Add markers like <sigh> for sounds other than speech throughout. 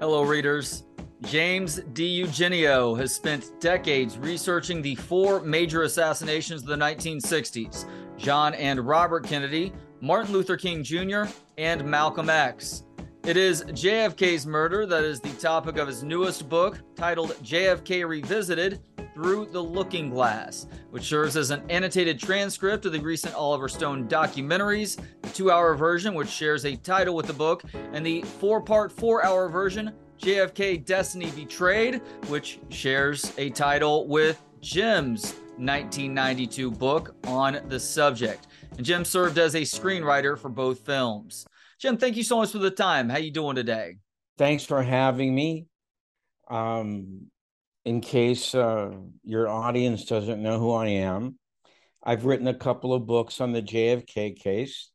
Hello, readers. James DiEugenio has spent decades researching the four major assassinations of the 1960s John and Robert Kennedy, Martin Luther King Jr., and Malcolm X. It is JFK's murder that is the topic of his newest book titled JFK Revisited Through the Looking Glass, which serves as an annotated transcript of the recent Oliver Stone documentaries, the two hour version, which shares a title with the book, and the four part, four hour version, JFK Destiny Betrayed, which shares a title with Jim's 1992 book on the subject. And Jim served as a screenwriter for both films. Jim, thank you so much for the time. How are you doing today? Thanks for having me. Um, in case uh, your audience doesn't know who I am, I've written a couple of books on the JFK case,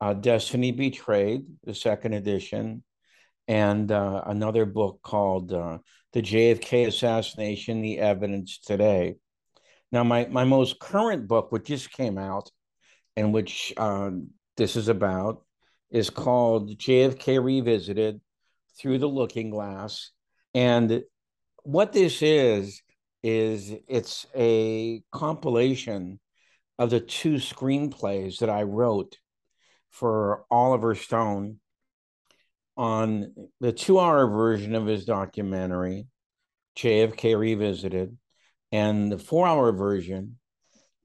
uh, Destiny Betrayed, the second edition, and uh, another book called uh, The JFK Assassination The Evidence Today. Now, my, my most current book, which just came out, and which um, this is about, is called JFK Revisited Through the Looking Glass. And what this is, is it's a compilation of the two screenplays that I wrote for Oliver Stone on the two hour version of his documentary, JFK Revisited, and the four hour version,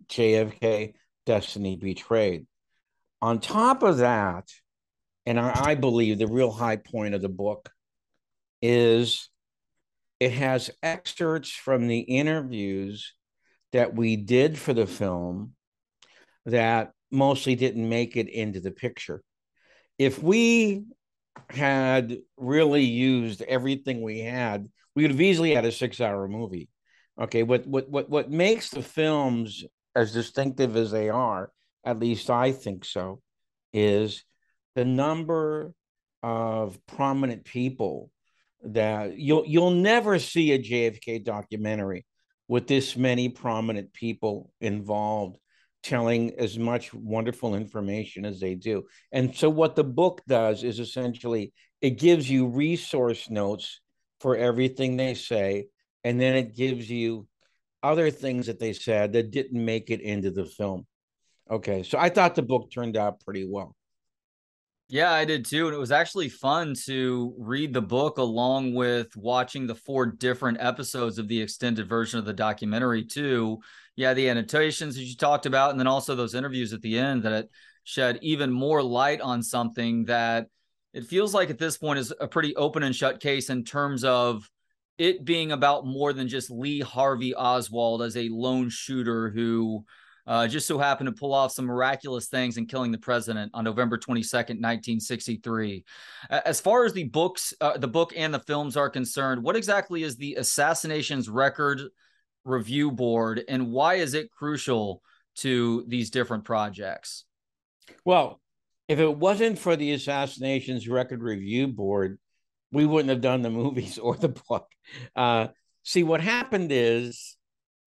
JFK Destiny Betrayed. On top of that, and I, I believe the real high point of the book is it has excerpts from the interviews that we did for the film that mostly didn't make it into the picture. If we had really used everything we had, we would have easily had a six-hour movie. Okay, what what what what makes the films as distinctive as they are, at least I think so, is the number of prominent people that you'll you'll never see a JFK documentary with this many prominent people involved telling as much wonderful information as they do. And so what the book does is essentially it gives you resource notes for everything they say and then it gives you other things that they said that didn't make it into the film. Okay, so I thought the book turned out pretty well. Yeah, I did too. And it was actually fun to read the book along with watching the four different episodes of the extended version of the documentary, too. Yeah, the annotations that you talked about, and then also those interviews at the end that shed even more light on something that it feels like at this point is a pretty open and shut case in terms of it being about more than just Lee Harvey Oswald as a lone shooter who uh, just so happened to pull off some miraculous things in killing the president on November 22nd, 1963. As far as the books, uh, the book and the films are concerned, what exactly is the Assassinations Record Review Board and why is it crucial to these different projects? Well, if it wasn't for the Assassinations Record Review Board, we wouldn't have done the <laughs> movies or the book. Uh, see, what happened is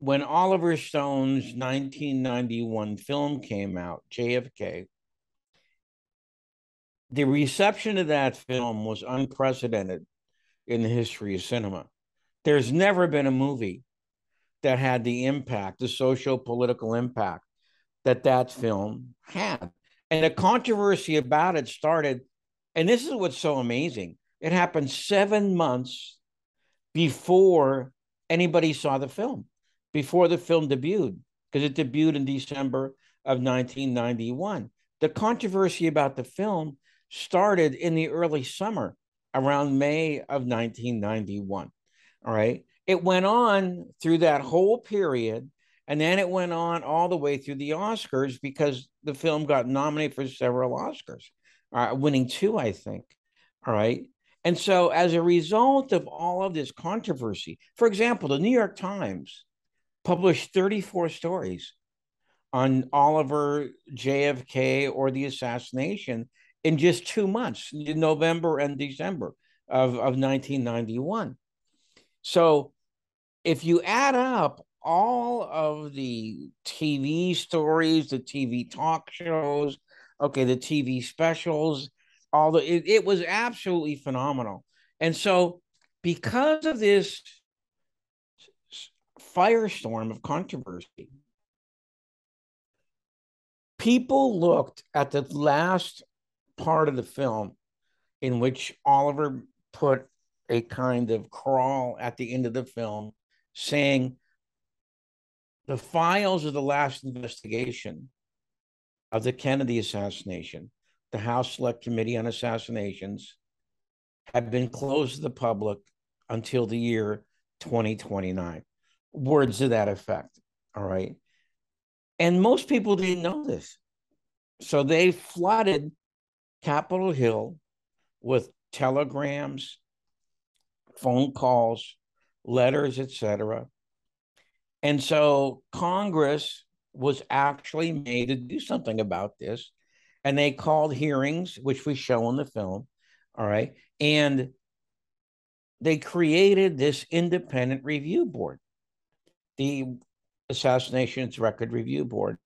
when Oliver Stone's 1991 film came out, JFK, the reception of that film was unprecedented in the history of cinema. There's never been a movie that had the impact, the social political impact that that film had. And the controversy about it started, and this is what's so amazing. It happened seven months before anybody saw the film before the film debuted, because it debuted in December of 1991. The controversy about the film started in the early summer, around May of 1991. All right. It went on through that whole period. And then it went on all the way through the Oscars because the film got nominated for several Oscars, uh, winning two, I think. All right. And so, as a result of all of this controversy, for example, the New York Times published 34 stories on Oliver JFK or the assassination in just two months, November and December of, of 1991. So if you add up all of the TV stories, the TV talk shows, okay, the TV specials, all the it, it was absolutely phenomenal. And so, because of this firestorm of controversy, people looked at the last part of the film in which Oliver put a kind of crawl at the end of the film saying the files of the last investigation of the Kennedy assassination, the House Select Committee on Assassinations, have been closed to the public until the year 2029. Words to that effect. All right. And most people didn't know this. So they flooded Capitol Hill with telegrams, phone calls, letters, etc. And so Congress was actually made to do something about this. And they called hearings, which we show in the film. All right. And they created this independent review board, the Assassinations Record Review Board,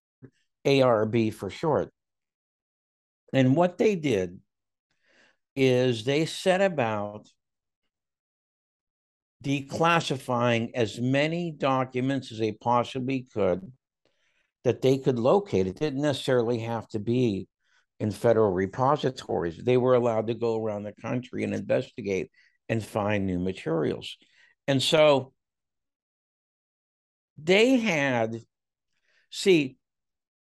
ARB for short. And what they did is they set about declassifying as many documents as they possibly could that they could locate. It didn't necessarily have to be in federal repositories. They were allowed to go around the country and investigate and find new materials. And so they had, see,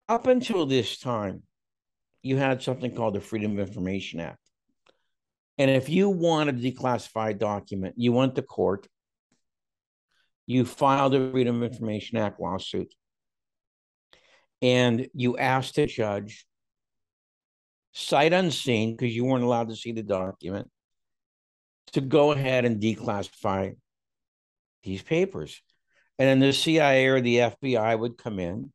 up until this time, you had something called the Freedom of Information Act. And if you want a declassified document, you went to court, you filed a Freedom of Information Act lawsuit, and you asked the judge, sight unseen, because you weren't allowed to see the document, to go ahead and declassify these papers. And then the CIA or the FBI would come in,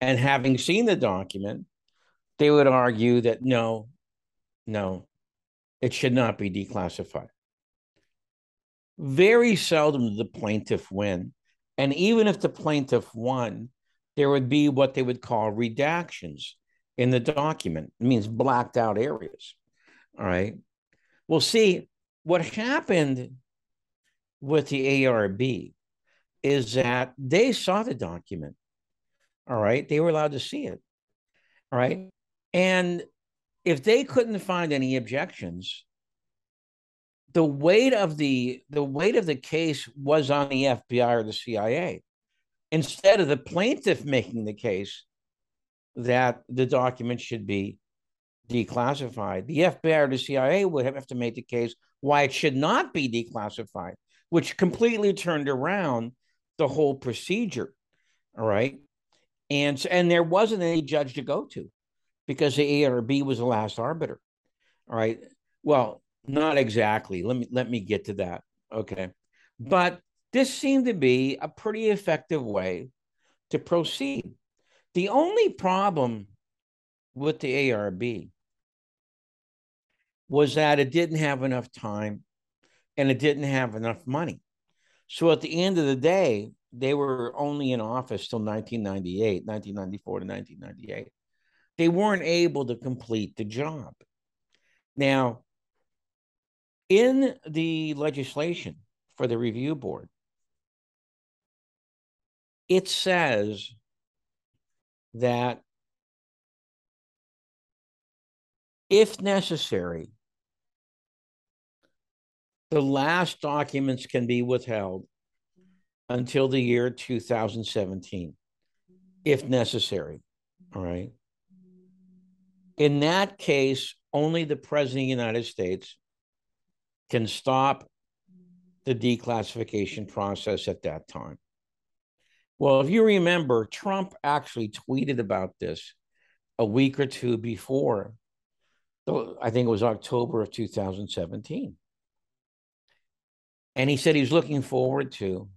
and having seen the document, they would argue that no, no, it should not be declassified. Very seldom did the plaintiff win. And even if the plaintiff won, there would be what they would call redactions in the document. It means blacked out areas. All right. Well, see, what happened with the ARB is that they saw the document. All right. They were allowed to see it. All right. And if they couldn't find any objections, the weight of the the weight of the case was on the FBI or the CIA instead of the plaintiff making the case that the document should be declassified. The FBI or the CIA would have to make the case why it should not be declassified, which completely turned around the whole procedure. All right. And and there wasn't any judge to go to because the ARB was the last arbiter. All right. Well, not exactly. Let me let me get to that. Okay. But this seemed to be a pretty effective way to proceed. The only problem with the ARB was that it didn't have enough time and it didn't have enough money. So at the end of the day, they were only in office till 1998, 1994 to 1998 they weren't able to complete the job. Now, in the legislation for the review board, it says that if necessary, the last documents can be withheld until the year 2017, if necessary. All right. In that case, only the president of the United States can stop the declassification process at that time. Well, if you remember, Trump actually tweeted about this a week or two before, I think it was October of 2017. And he said he was looking forward to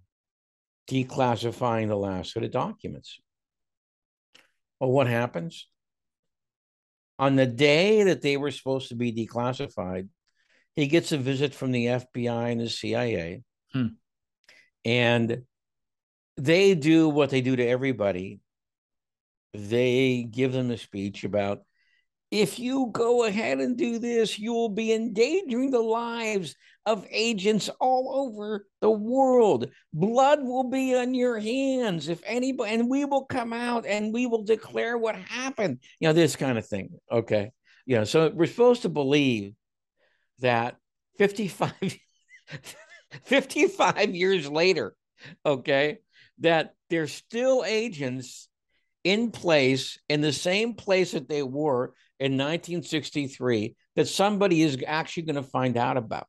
declassifying the last of the documents. Well, what happens? On the day that they were supposed to be declassified, he gets a visit from the FBI and the CIA. Hmm. And they do what they do to everybody. They give them a speech about if you go ahead and do this, you will be endangering the lives of agents all over the world. Blood will be on your hands if anybody, and we will come out and we will declare what happened. You know, this kind of thing. Okay. You know, so we're supposed to believe that 55, <laughs> 55 years later, okay, that they're still agents in place in the same place that they were in 1963 that somebody is actually going to find out about.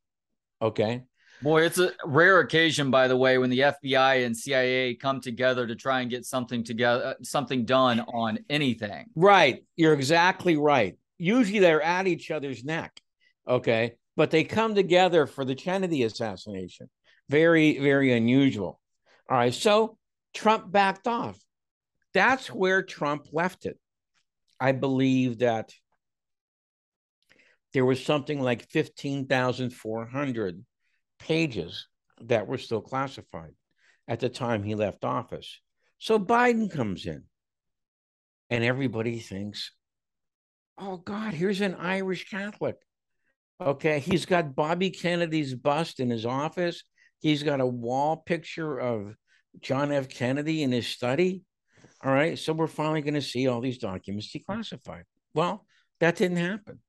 Okay. Boy, it's a rare occasion, by the way, when the FBI and CIA come together to try and get something together, uh, something done on anything. Right. You're exactly right. Usually they're at each other's neck. Okay. But they come together for the Kennedy assassination. Very, very unusual. All right. So Trump backed off. That's where Trump left it. I believe that there was something like 15,400 pages that were still classified at the time he left office. So Biden comes in, and everybody thinks, oh, God, here's an Irish Catholic. Okay, he's got Bobby Kennedy's bust in his office. He's got a wall picture of John F. Kennedy in his study. All right, so we're finally going to see all these documents declassified. Well, that didn't happen.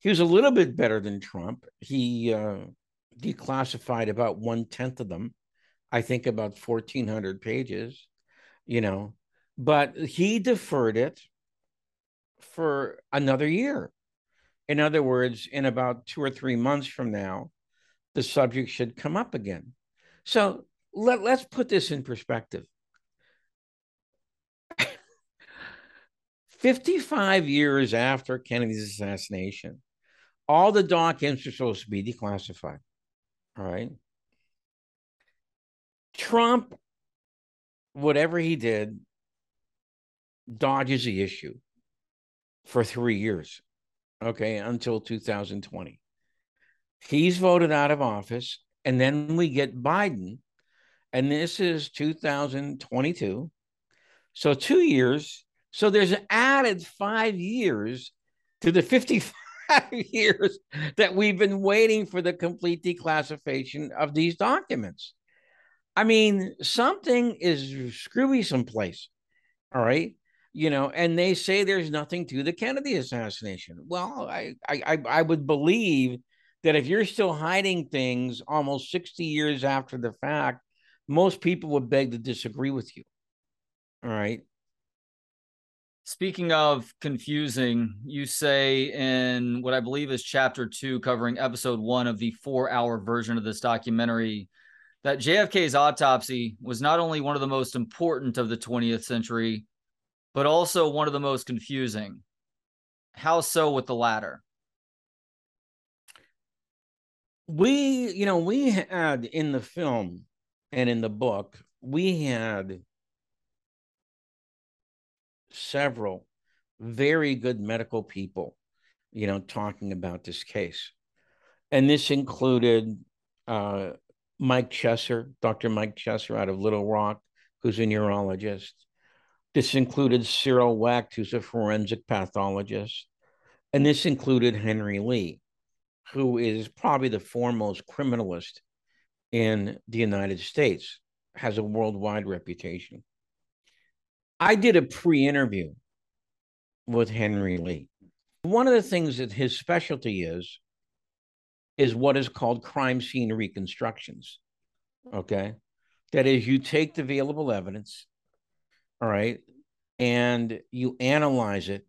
He was a little bit better than Trump. He uh, declassified about one tenth of them, I think about 1,400 pages, you know, but he deferred it for another year. In other words, in about two or three months from now, the subject should come up again. So let, let's put this in perspective. <laughs> 55 years after Kennedy's assassination, all the documents are supposed to be declassified. All right. Trump, whatever he did, dodges the issue for three years, okay, until 2020. He's voted out of office, and then we get Biden, and this is 2022. So, two years. So, there's added five years to the 55 <laughs> years that we've been waiting for the complete declassification of these documents. I mean, something is screwy someplace. All right. You know, and they say there's nothing to the Kennedy assassination. Well, I I I would believe that if you're still hiding things almost 60 years after the fact, most people would beg to disagree with you. All right. Speaking of confusing, you say in what I believe is chapter two, covering episode one of the four hour version of this documentary, that JFK's autopsy was not only one of the most important of the 20th century, but also one of the most confusing. How so with the latter? We, you know, we had in the film and in the book, we had several very good medical people, you know, talking about this case. And this included uh, Mike Chesser, Dr. Mike Chesser out of Little Rock, who's a neurologist. This included Cyril Wecht, who's a forensic pathologist. And this included Henry Lee, who is probably the foremost criminalist in the United States, has a worldwide reputation. I did a pre interview with Henry Lee. One of the things that his specialty is, is what is called crime scene reconstructions. Okay. That is, you take the available evidence, all right, and you analyze it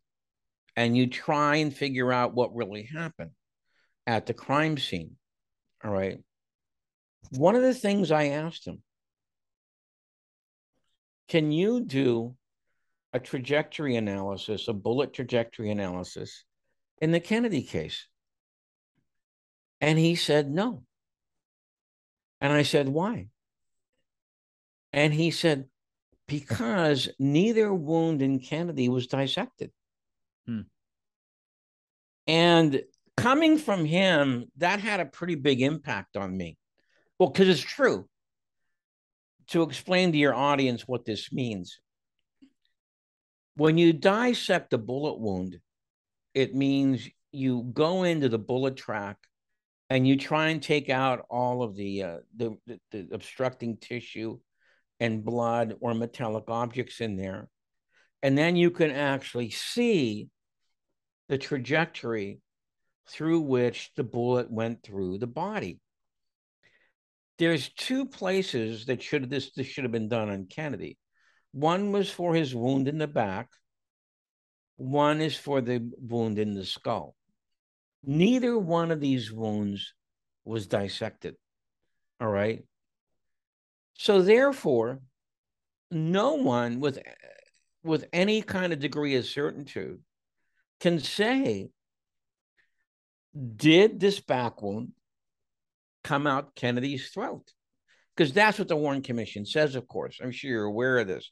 and you try and figure out what really happened at the crime scene. All right. One of the things I asked him can you do a trajectory analysis, a bullet trajectory analysis in the Kennedy case? And he said, no. And I said, why? And he said, because neither wound in Kennedy was dissected. Hmm. And coming from him, that had a pretty big impact on me. Well, because it's true to explain to your audience what this means. When you dissect a bullet wound, it means you go into the bullet track and you try and take out all of the uh, the, the, the obstructing tissue and blood or metallic objects in there and then you can actually see the trajectory through which the bullet went through the body there's two places that should this this should have been done on Kennedy. One was for his wound in the back. One is for the wound in the skull. Neither one of these wounds was dissected. All right. So therefore, no one with with any kind of degree of certainty can say did this back wound come out Kennedy's throat. Because that's what the Warren Commission says, of course. I'm sure you're aware of this.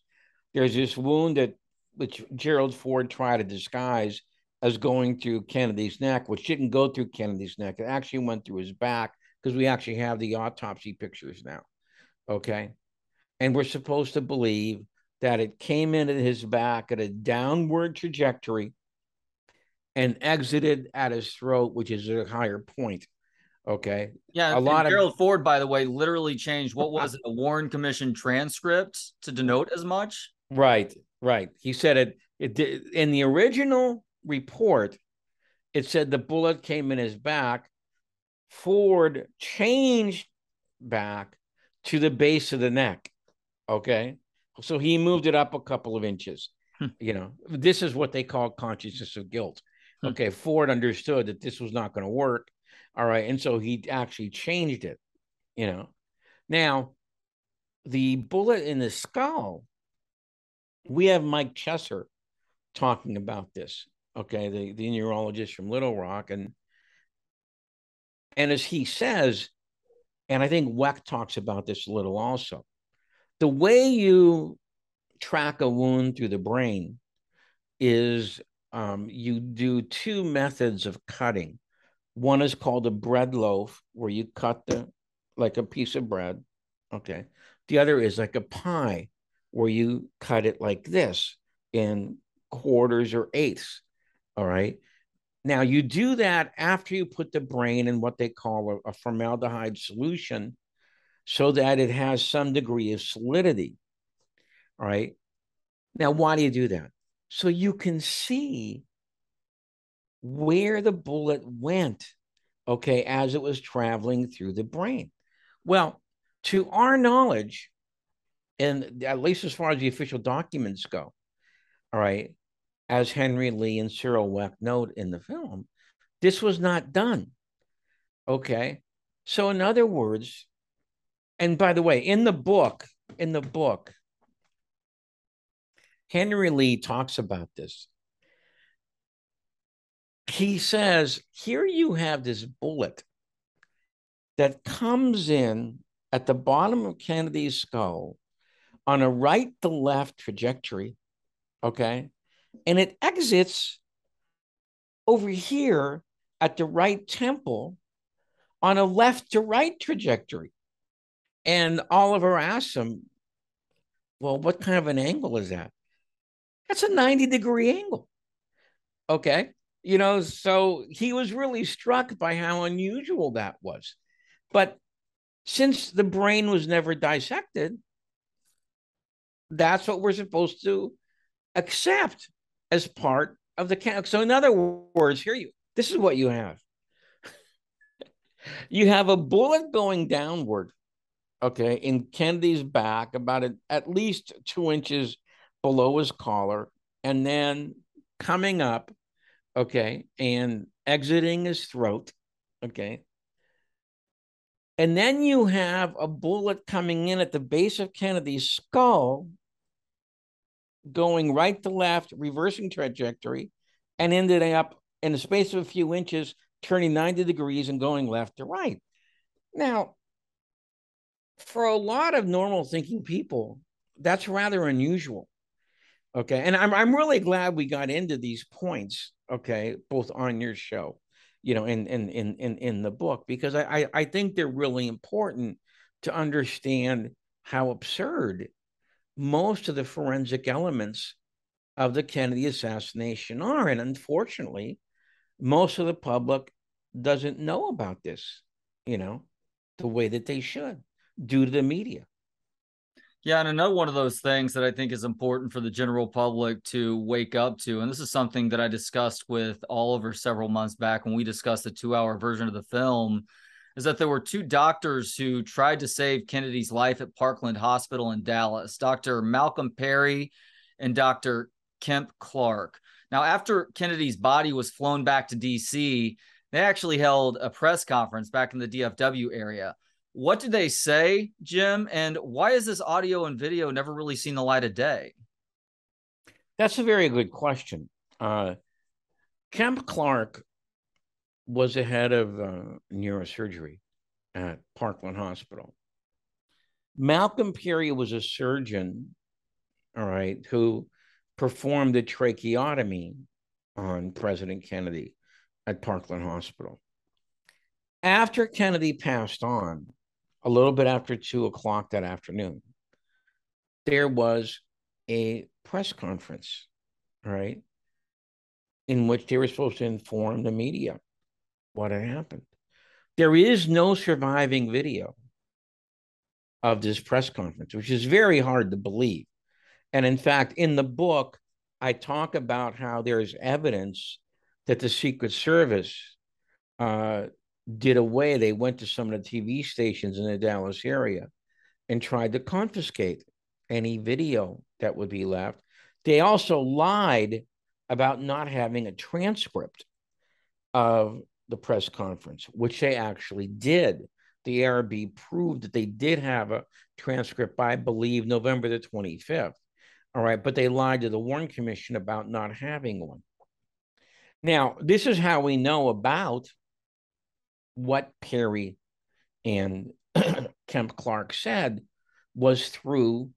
There's this wound that which Gerald Ford tried to disguise as going through Kennedy's neck, which didn't go through Kennedy's neck. It actually went through his back because we actually have the autopsy pictures now. Okay. And we're supposed to believe that it came in at his back at a downward trajectory and exited at his throat, which is a higher point. Okay. Yeah. A lot of Gerald of Ford, by the way, literally changed what was it, a Warren Commission transcript to denote as much. Right. Right. He said it. It did in the original report. It said the bullet came in his back. Ford changed back to the base of the neck. Okay. So he moved it up a couple of inches. Hmm. You know, this is what they call consciousness of guilt. Hmm. Okay. Ford understood that this was not going to work all right. And so he actually changed it, you know. Now, the bullet in the skull, we have Mike Chesser talking about this. Okay, the, the neurologist from Little Rock. And and as he says, and I think Wecht talks about this a little also, the way you track a wound through the brain is um, you do two methods of cutting. One is called a bread loaf, where you cut the like a piece of bread. Okay. The other is like a pie, where you cut it like this in quarters or eighths. All right. Now you do that after you put the brain in what they call a, a formaldehyde solution so that it has some degree of solidity. All right. Now, why do you do that? So you can see where the bullet went, okay, as it was traveling through the brain. Well, to our knowledge, and at least as far as the official documents go, all right, as Henry Lee and Cyril Wecht note in the film, this was not done. Okay. So, in other words, and by the way, in the book, in the book, Henry Lee talks about this he says, Here you have this bullet that comes in at the bottom of Kennedy's skull on a right to left trajectory. Okay. And it exits over here at the right temple on a left to right trajectory. And Oliver asks him, Well, what kind of an angle is that? That's a 90 degree angle. Okay you know so he was really struck by how unusual that was. But since the brain was never dissected that's what we're supposed to accept as part of the count so in other words here you this is what you have. <laughs> You have a bullet going downward okay in kennedy's back about a, at least two inches below his collar and then coming up okay, and exiting his throat, okay. And then you have a bullet coming in at the base of Kennedy's skull, going right to left, reversing trajectory, and ended up in the space of a few inches, turning 90 degrees and going left to right. Now, for a lot of normal thinking people, that's rather unusual. Okay. And I'm, I'm really glad we got into these points okay, both on your show, you know, in in in in, in the book, because I, I I think they're really important to understand how absurd most of the forensic elements of the Kennedy assassination are. And unfortunately, most of the public doesn't know about this, you know, the way that they should due to the media. Yeah, and another one of those things that I think is important for the general public to wake up to, and this is something that I discussed with Oliver several months back when we discussed the two hour version of the film, is that there were two doctors who tried to save Kennedy's life at Parkland Hospital in Dallas Dr. Malcolm Perry and Dr. Kemp Clark. Now, after Kennedy's body was flown back to DC, they actually held a press conference back in the DFW area what did they say, Jim? And why is this audio and video never really seen the light of day? That's a very good question. Uh, Kemp Clark was the head of uh, neurosurgery at Parkland Hospital. Malcolm Perry was a surgeon, all right, who performed a tracheotomy on President Kennedy at Parkland Hospital. After Kennedy passed on, a little bit after two o'clock that afternoon, there was a press conference, right, in which they were supposed to inform the media what had happened. There is no surviving video of this press conference, which is very hard to believe. And in fact, in the book, I talk about how there is evidence that the Secret Service uh, did away. They went to some of the TV stations in the Dallas area and tried to confiscate any video that would be left. They also lied about not having a transcript of the press conference, which they actually did. The ARB proved that they did have a transcript by, I believe, November the 25th. All right, but they lied to the Warren Commission about not having one. Now, this is how we know about what Perry and <clears throat> Kemp Clark said was through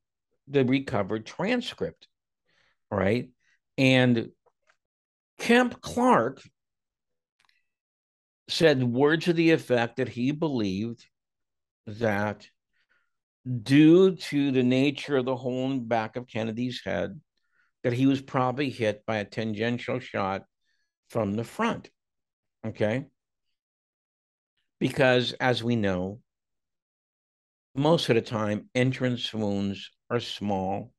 the recovered transcript, right? And Kemp Clark said words to the effect that he believed that due to the nature of the hole in the back of Kennedy's head, that he was probably hit by a tangential shot from the front. Okay because as we know, most of the time entrance wounds are small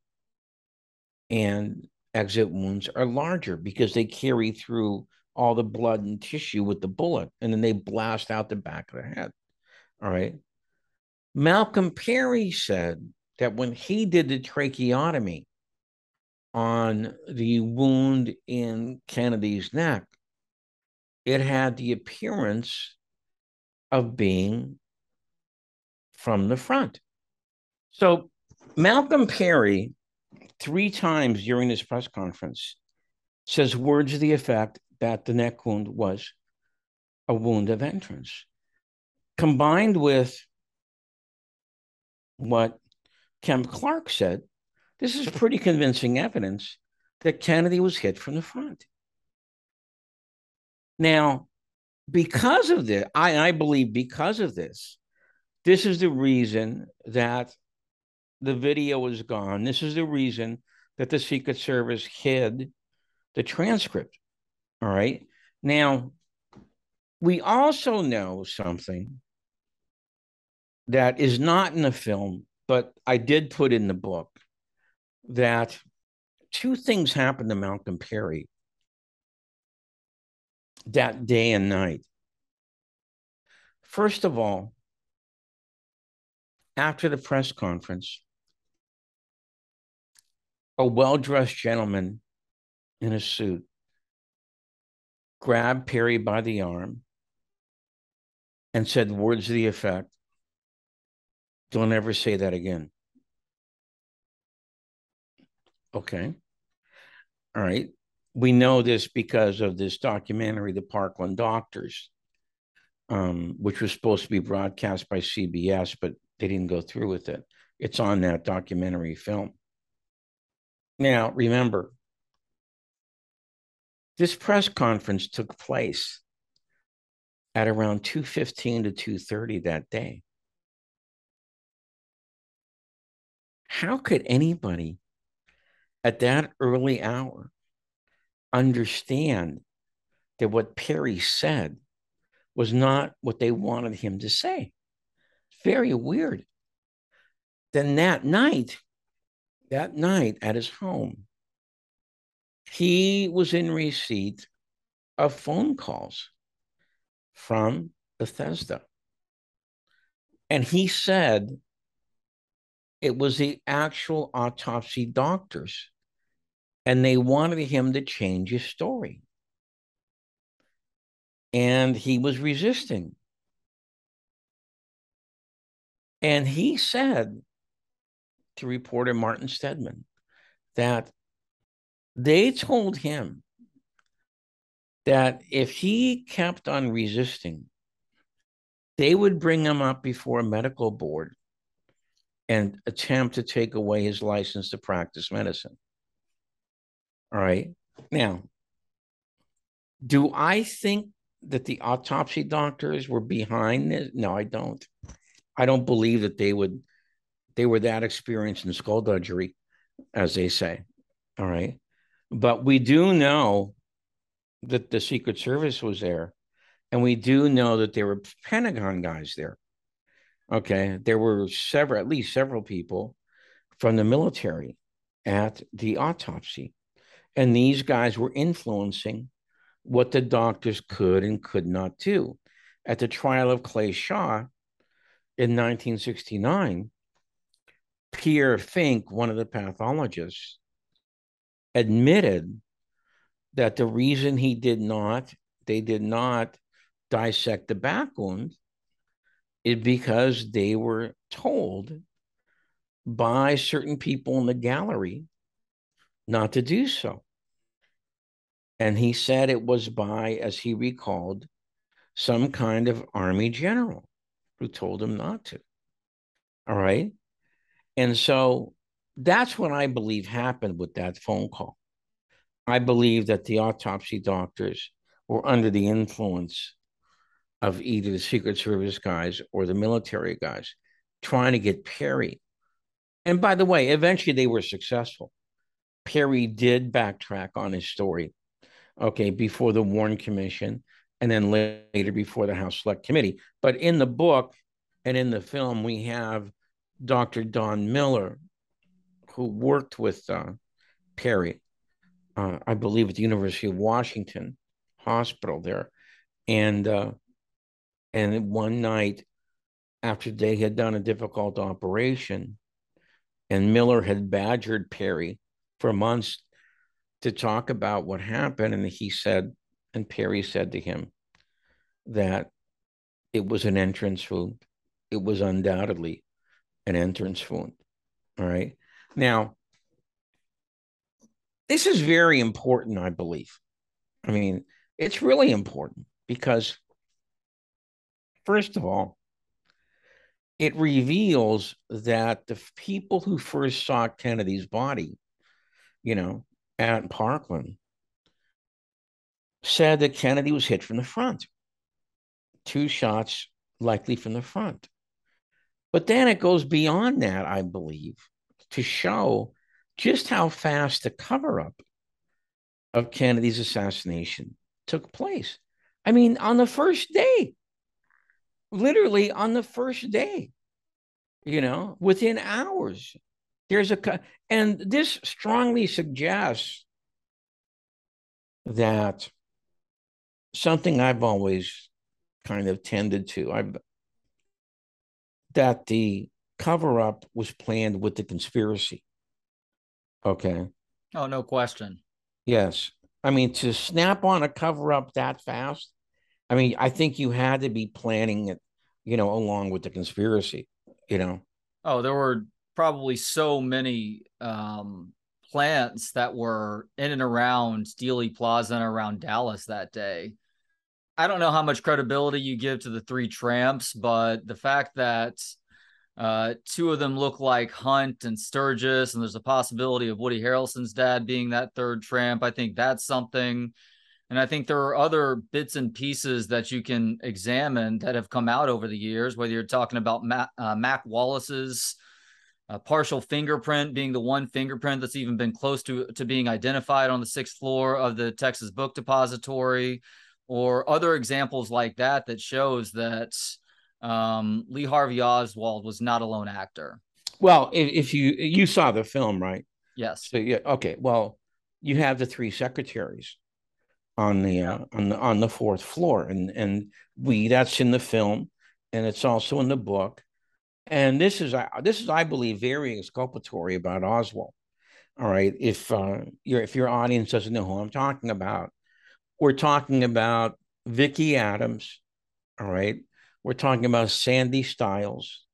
and exit wounds are larger because they carry through all the blood and tissue with the bullet and then they blast out the back of the head. All right. Malcolm Perry said that when he did the tracheotomy on the wound in Kennedy's neck, it had the appearance of being from the front. So Malcolm Perry, three times during this press conference, says words to the effect that the neck wound was a wound of entrance. Combined with what Kemp Clark said, this is pretty convincing evidence that Kennedy was hit from the front. Now, because of this, I, I believe because of this, this is the reason that the video is gone. This is the reason that the Secret Service hid the transcript. All right. Now, we also know something that is not in the film, but I did put in the book that two things happened to Malcolm Perry that day and night. First of all, after the press conference, a well dressed gentleman in a suit grabbed Perry by the arm and said words to the effect Don't ever say that again. Okay. All right we know this because of this documentary, The Parkland Doctors, um, which was supposed to be broadcast by CBS, but they didn't go through with it. It's on that documentary film. Now, remember, this press conference took place at around 2:15 to 2:30 that day. How could anybody at that early hour understand that what Perry said was not what they wanted him to say. Very weird. Then that night, that night at his home, he was in receipt of phone calls from Bethesda. And he said it was the actual autopsy doctors, and they wanted him to change his story. And he was resisting. And he said to reporter Martin Steadman that they told him that if he kept on resisting, they would bring him up before a medical board and attempt to take away his license to practice medicine. All right. Now, do I think that the autopsy doctors were behind this? No, I don't. I don't believe that they would they were that experienced in skullduggery, as they say. All right. But we do know that the Secret Service was there. And we do know that there were Pentagon guys there. Okay. There were several, at least several people from the military at the autopsy. And these guys were influencing what the doctors could and could not do. At the trial of Clay Shaw in 1969, Pierre Finck, one of the pathologists, admitted that the reason he did not, they did not dissect the back wound is because they were told by certain people in the gallery not to do so. And he said it was by, as he recalled, some kind of army general who told him not to. All right. And so that's what I believe happened with that phone call. I believe that the autopsy doctors were under the influence of either the Secret Service guys or the military guys trying to get Perry. And by the way, eventually they were successful. Perry did backtrack on his story, okay, before the Warren Commission and then later before the House Select Committee. But in the book and in the film, we have Dr. Don Miller, who worked with uh, Perry uh, I believe, at the University of Washington Hospital there, and uh, and one night after they had done a difficult operation, and Miller had badgered Perry for months to talk about what happened, and he said, and Perry said to him that it was an entrance wound. It was undoubtedly an entrance wound. All right. Now, this is very important, I believe. I mean, it's really important because, first of all, it reveals that the people who first saw Kennedy's body, you know, at Parkland, said that Kennedy was hit from the front. Two shots, likely from the front. But then it goes beyond that, I believe, to show just how fast the cover up of Kennedy's assassination took place. I mean, on the first day, literally on the first day, you know, within hours, there's a, and this strongly suggests that something I've always kind of tended to, I've, that the cover up was planned with the conspiracy. Okay. Oh, no question. Yes. I mean, to snap on a cover up that fast, I mean, I think you had to be planning it, you know, along with the conspiracy, you know. Oh, there were probably so many um plants that were in and around Dealey Plaza and around Dallas that day. I don't know how much credibility you give to the three tramps, but the fact that uh, two of them look like Hunt and Sturgis, and there's a possibility of Woody Harrelson's dad being that third tramp. I think that's something. And I think there are other bits and pieces that you can examine that have come out over the years, whether you're talking about uh, Mac Wallace's uh, partial fingerprint being the one fingerprint that's even been close to, to being identified on the sixth floor of the Texas Book Depository, or other examples like that that shows that um, Lee Harvey Oswald was not a lone actor. Well, if, if you you saw the film, right? Yes. So yeah, okay. Well, you have the three secretaries on the uh, on the on the fourth floor, and and we that's in the film, and it's also in the book, and this is this is I believe very exculpatory about Oswald. All right, if uh, your if your audience doesn't know who I'm talking about, we're talking about Vicki Adams. All right, we're talking about Sandy Stiles.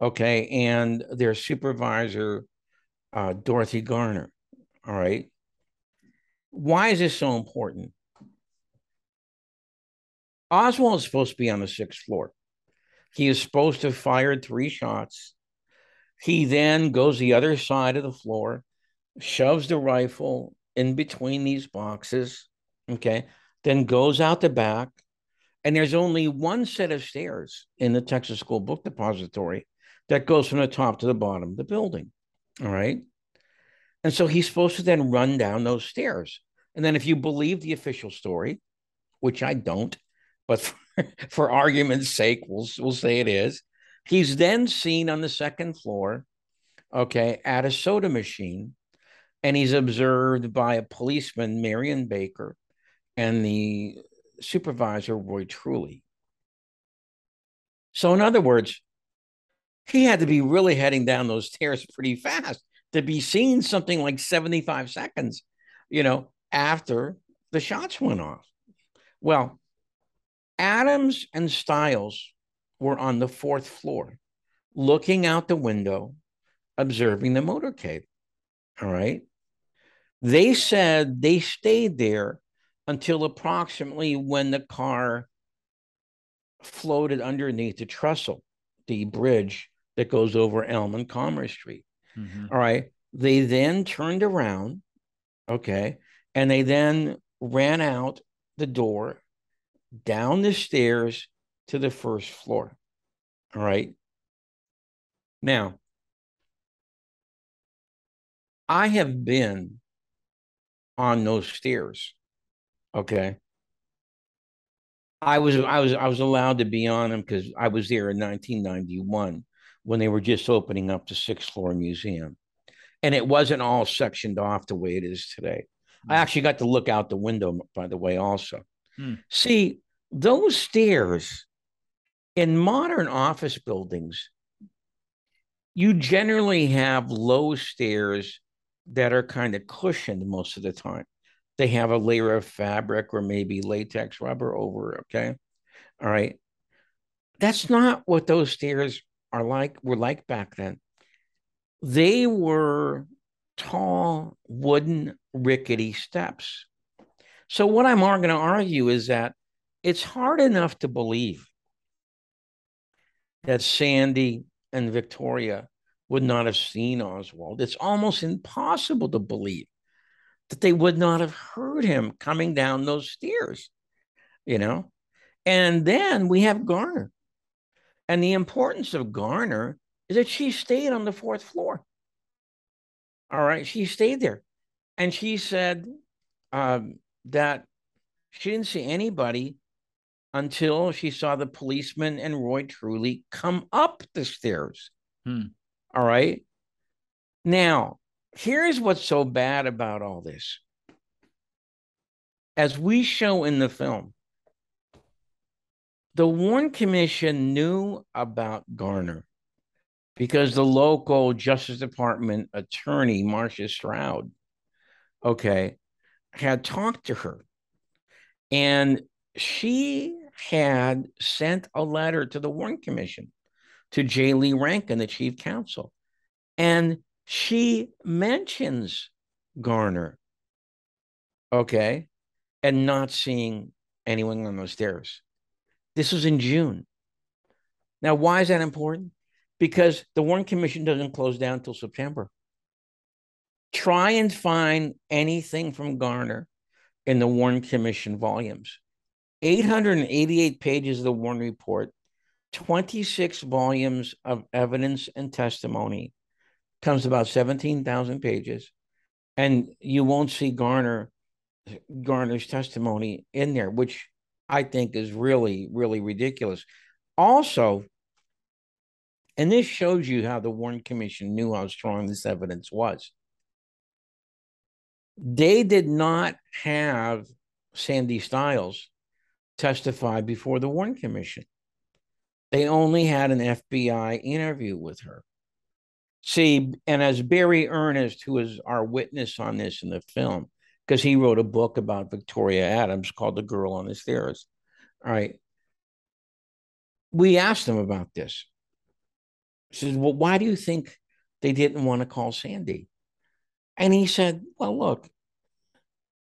Okay, and their supervisor, uh, Dorothy Garner. All right. Why is this so important? Oswald is supposed to be on the sixth floor. He is supposed to have fired three shots. He then goes the other side of the floor, shoves the rifle in between these boxes, okay, then goes out the back. And there's only one set of stairs in the Texas School Book Depository that goes from the top to the bottom of the building. All right. And so he's supposed to then run down those stairs. And then, if you believe the official story, which I don't, but <laughs> for, argument's sake, we'll, we'll say it is, he's then seen on the second floor, okay, at a soda machine. And he's observed by a policeman, Marion Baker, and the supervisor, Roy Truly. So, in other words, he had to be really heading down those stairs pretty fast to be seen something like 75 seconds, you know, after the shots went off. Well, Adams and Stiles were on the fourth floor, looking out the window, observing the motorcade. All right. They said they stayed there until approximately when the car floated underneath the trestle, the bridge that goes over Elm and Commerce Street. Mm-hmm. All right. They then turned around, okay, and they then ran out the door, down the stairs to the first floor. All right. Now, I have been on those stairs. Okay. I was I was I was allowed to be on them because I was there in 1991 when they were just opening up the sixth floor museum. And it wasn't all sectioned off the way it is today. Mm. I hmm. actually got to look out the window, by the way, also. Mm. See, those stairs in modern office buildings, you generally have low stairs that are kind of cushioned most of the time. They have a layer of fabric or maybe latex rubber over. Okay. All right. That's not what those stairs are like were like back then. They were tall wooden rickety steps. So what I'm going to argue is that it's hard enough to believe that Sandy and Victoria would not have seen Oswald. It's almost impossible to believe that they would not have heard him coming down those stairs, you know? And then we have Garner. And the importance of Garner is that she stayed on the fourth floor. All right. She stayed there. And she said um, that she didn't see anybody until she saw the policeman and Roy Truly come up the stairs. Hmm. All right. Now, here's what's so bad about all this. As we show in the film, the Warren Commission knew about Garner because the local Justice Department attorney, Martha Stroud, okay, had talked to her. And she had sent a letter to the Warren Commission to J. Lee Rankin, the chief counsel. And she mentions Garner, okay, and not seeing anyone on those stairs. This was in June. Now, why is that important? Because the Warren Commission doesn't close down until September. Try and find anything from Garner in the Warren Commission volumes. 888 pages of the Warren Report, 26 volumes of evidence and testimony, comes about 17,000 pages. And you won't see Garner Garner's testimony in there, which I think is really, really ridiculous. Also, and this shows you how the Warren Commission knew how strong this evidence was. They did not have Sandy Stiles testify before the Warren Commission. They only had an FBI interview with her. See, and as Barry Ernest, who is our witness on this in the film, because he wrote a book about Victoria Adams called The Girl on the Stairs. All right. We asked him about this. He says, Well, why do you think they didn't want to call Sandy? And he said, Well, look,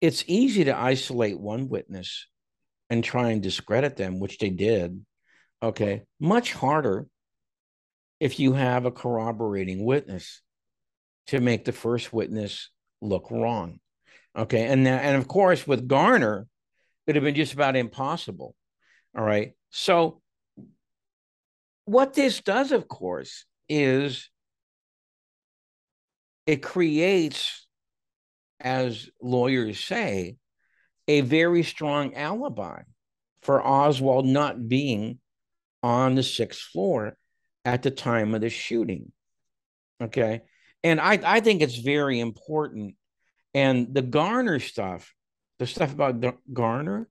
it's easy to isolate one witness and try and discredit them, which they did. Okay. Much harder if you have a corroborating witness to make the first witness look wrong. Okay. And and of course, with Garner, it'd have been just about impossible. All right. So what this does, of course, is it creates, as lawyers say, a very strong alibi for Oswald not being on the sixth floor at the time of the shooting. Okay. And I, I think it's very important. And the Garner stuff, the stuff about Garner,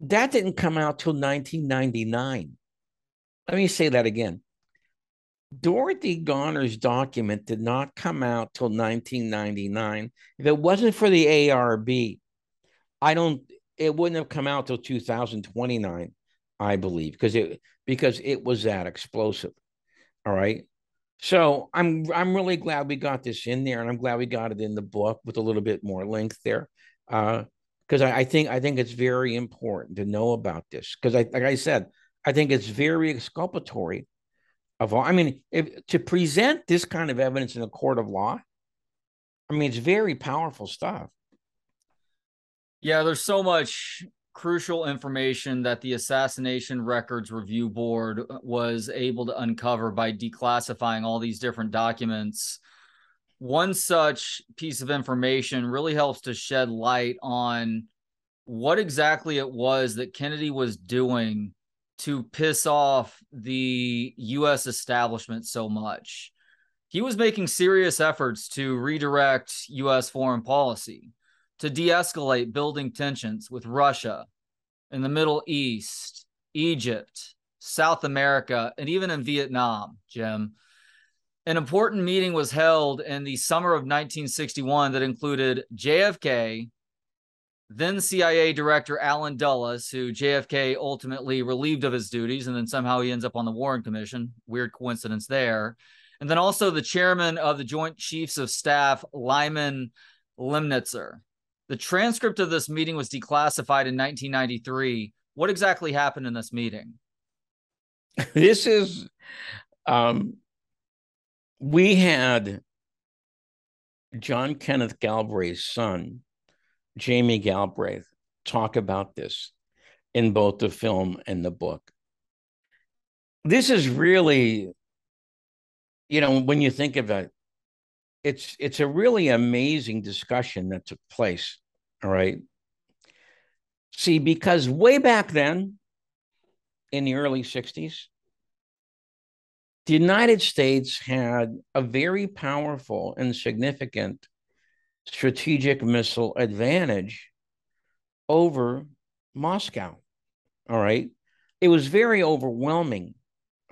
that didn't come out till 1999. Let me say that again. Dorothy Garner's document did not come out till 1999. If it wasn't for the ARB, I don't. It wouldn't have come out till 2029, I believe, because it because it was that explosive. All right. So I'm I'm really glad we got this in there, and I'm glad we got it in the book with a little bit more length there, because uh, I, I think I think it's very important to know about this. Because I like I said, I think it's very exculpatory of. I mean, if to present this kind of evidence in a court of law, I mean, it's very powerful stuff. Yeah, there's so much crucial information that the Assassination Records Review Board uh, was able to uncover by declassifying all these different documents. One such piece of information really helps to shed light on what exactly it was that Kennedy was doing to piss off the US establishment so much. He was making serious efforts to redirect US foreign policy to de escalate building tensions with Russia in the Middle East, Egypt, South America, and even in Vietnam, Jim. An important meeting was held in the summer of 1961 that included JFK, then CIA Director Allen Dulles, who JFK ultimately relieved of his duties, and then somehow he ends up on the Warren Commission. Weird coincidence there. And then also the chairman of the Joint Chiefs of Staff, Lyman Lemnitzer. The transcript of this meeting was declassified in 1993. What exactly happened in this meeting? This is, um, we had John Kenneth Galbraith's son, Jamie Galbraith, talk about this in both the film and the book. This is really, you know, when you think of it, it's it's a really amazing discussion that took place. All right. See, because way back then, in the early 60s, the United States had a very powerful and significant strategic missile advantage over Moscow. All right. It was very overwhelming.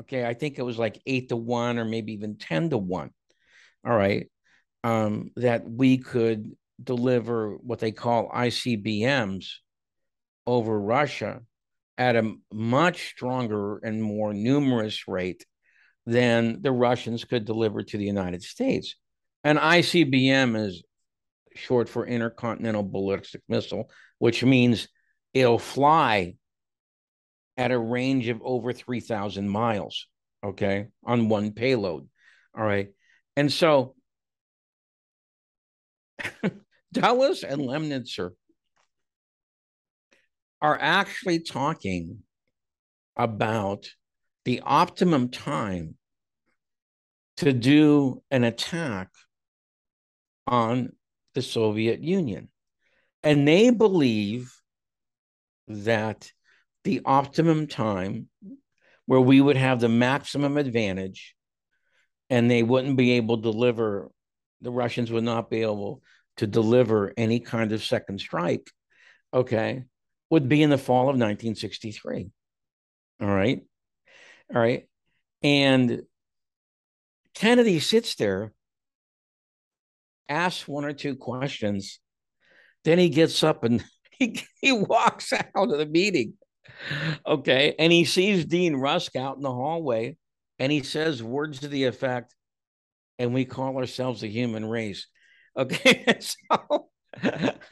Okay. I think it was like eight to one or maybe even 10 to one. All right um, that we could deliver what they call ICBMs over Russia at a much stronger and more numerous rate than the Russians could deliver to the United States. An ICBM is short for intercontinental ballistic missile, which means it'll fly at a range of over 3,000 miles, okay, on one payload. All right. And so <laughs> Dulles and Lemnitzer are actually talking about the optimum time to do an attack on the Soviet Union. And they believe that the optimum time where we would have the maximum advantage and they wouldn't be able to deliver, the Russians would not be able to deliver any kind of second strike, okay, would be in the fall of 1963. All right. All right. And Kennedy sits there, asks one or two questions, then he gets up and <laughs> he, he walks out of the meeting. Okay. And he sees Dean Rusk out in the hallway and he says words to the effect, and we call ourselves the human race. Okay. <laughs> so,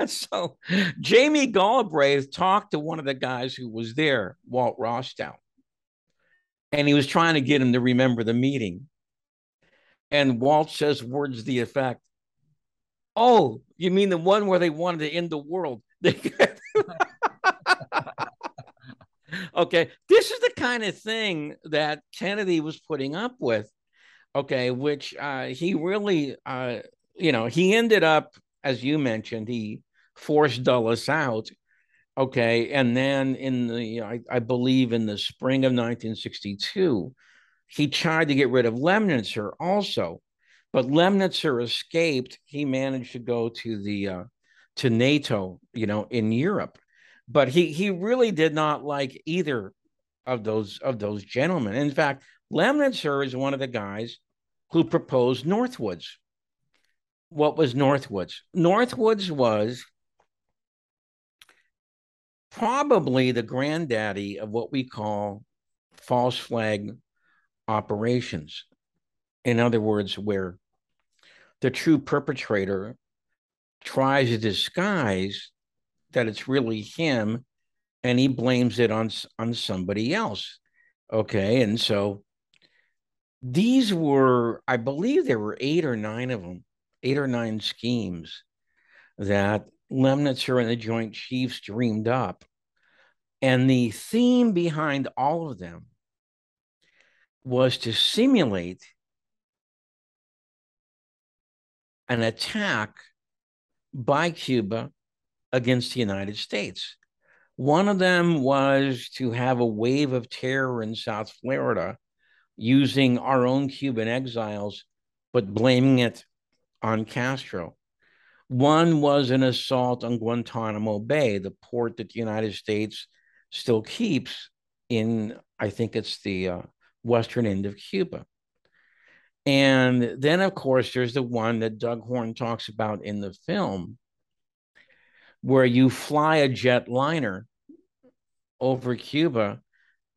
so Jamie Galbraith talked to one of the guys who was there, Walt Rostow, and he was trying to get him to remember the meeting. And Walt says words to the effect, Oh, you mean the one where they wanted to end the world? <laughs> okay, this is the kind of thing that Kennedy was putting up with. Okay, which uh, he really, uh, you know, he ended up, as you mentioned, he forced Dulles out. Okay, and then in the, I, I believe in the spring of 1962, he tried to get rid of Lemnitzer also, but Lemnitzer escaped. He managed to go to the uh, to NATO, you know, in Europe but he he really did not like either of those of those gentlemen. In fact, Lemnitzer is one of the guys who proposed Northwoods. What was Northwoods? Northwoods was probably the granddaddy of what we call false flag operations. In other words, where the true perpetrator tries to disguise that it's really him and he blames it on on somebody else. Okay and so these were i believe there were eight or nine of them eight or nine schemes that lemnitzer and the joint chiefs dreamed up. And the theme behind all of them was to simulate an attack by cuba against the United States. One of them was to have a wave of terror in South Florida using our own Cuban exiles, but blaming it on Castro. One was an assault on Guantanamo Bay, the port that the United States still keeps in, I think it's the uh, western end of Cuba. And then, of course, there's the one that Doug Horne talks about in the film, where you fly a jet liner over Cuba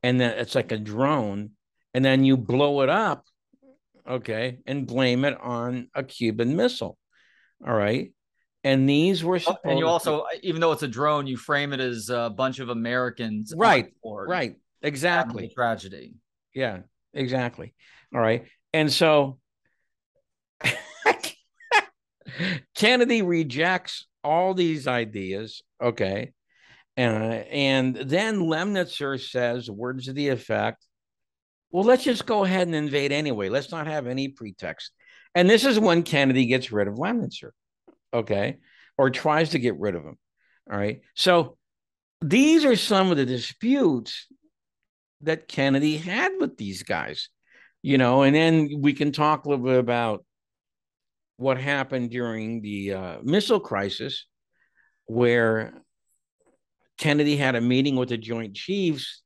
and then it's like a drone and then you blow it up okay and blame it on a Cuban missile all right? And these were oh, and you also even though it's a drone you frame it as a bunch of Americans right right exactly. tragedy. Yeah exactly all right and so <laughs> Kennedy rejects all these ideas. Okay. Uh, and then Lemnitzer says, words to the effect, well, let's just go ahead and invade anyway. Let's not have any pretext. And this is when Kennedy gets rid of Lemnitzer, okay, or tries to get rid of him. All right. So these are some of the disputes that Kennedy had with these guys, you know, and then we can talk a little bit about what happened during the uh, missile crisis, where Kennedy had a meeting with the Joint Chiefs,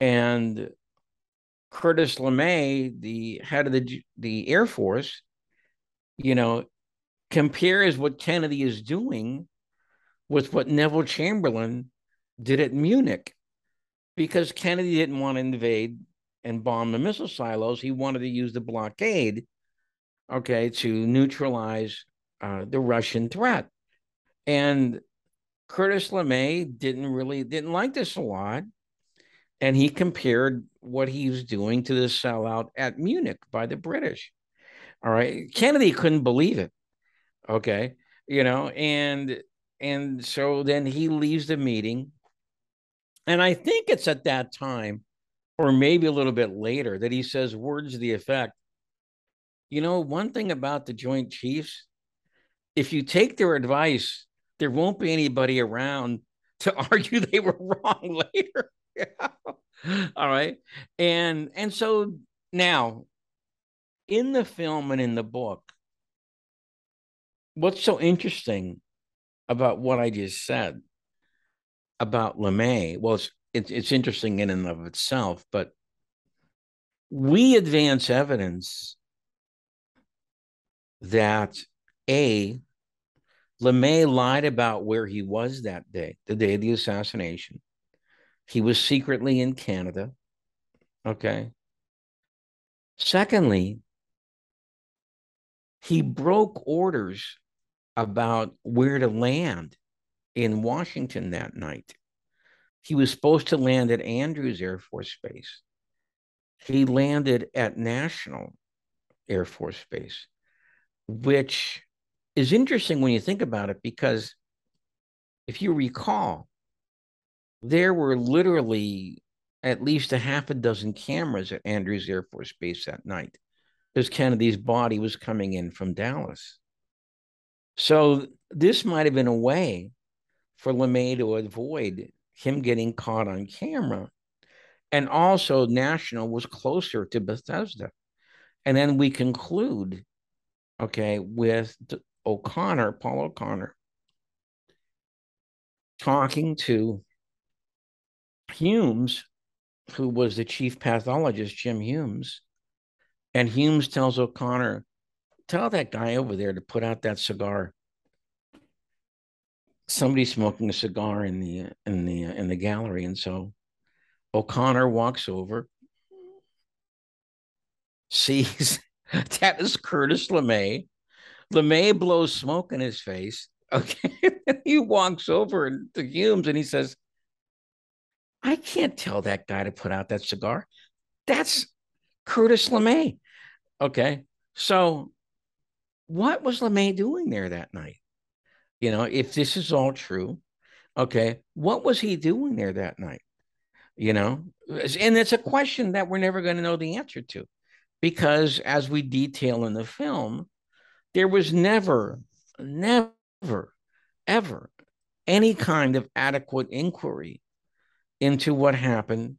and Curtis LeMay, the head of the the Air Force, you know, compares what Kennedy is doing with what Neville Chamberlain did at Munich, because Kennedy didn't want to invade and bomb the missile silos. He wanted to use the blockade okay, to neutralize uh, the Russian threat. And Curtis LeMay didn't really didn't like this a lot, and he compared what he was doing to the sellout at Munich by the British. All right, Kennedy couldn't believe it. Okay, you know, and and so then he leaves the meeting, and I think it's at that time, or maybe a little bit later, that he says words to the effect, you know, one thing about the Joint Chiefs, if you take their advice, there won't be anybody around to <laughs> argue they were wrong <laughs> later. <laughs> All right. And and so now in the film and in the book, what's so interesting about what I just said about LeMay? Well, it's it's, it's interesting in and of itself, but we advance evidence that a LeMay lied about where he was that day, the day of the assassination. He was secretly in Canada. Okay. Secondly, he broke orders about where to land in Washington that night. He was supposed to land at Andrews Air Force Base. He landed at National Air Force Base, which is interesting when you think about it, because if you recall, there were literally at least a half a dozen cameras at Andrews Air Force Base that night because Kennedy's body was coming in from Dallas. So this might have been a way for LeMay to avoid him getting caught on camera. And also, National was closer to Bethesda. And then we conclude, okay, with O'Connor, Paul O'Connor, talking to Humes, who was the chief pathologist, Jim Humes. And Humes tells O'Connor, tell that guy over there to put out that cigar. Somebody's smoking a cigar in the in the in the gallery, and so O'Connor walks over, sees <laughs> that is Curtis LeMay. LeMay blows smoke in his face. <laughs> Okay, he walks over to Humes and he says, "I can't tell that guy to put out that cigar. That's Curtis LeMay." Okay, so what was LeMay doing there that night? You know, if this is all true, okay, what was he doing there that night? You know, and it's a question that we're never going to know the answer to because, as we detail in the film, there was never, never, ever any kind of adequate inquiry into what happened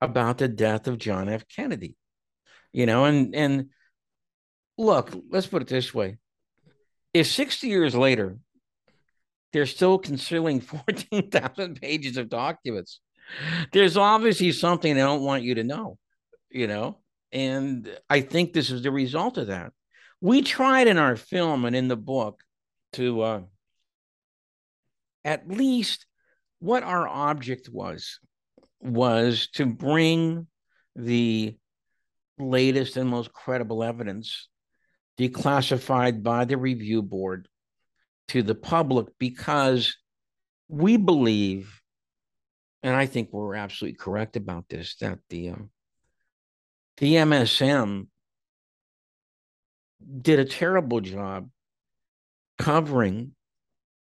about the death of John F. Kennedy. You know, and and look, let's put it this way. If 60 years later they're still concealing <laughs> 14,000 pages of documents. There's obviously something they don't want you to know, you know? And I think this is the result of that. We tried in our film and in the book to uh, at least what our object was, was to bring the latest and most credible evidence declassified by the review board to the public because we believe, and I think we're absolutely correct about this, that the um, the MSM did a terrible job covering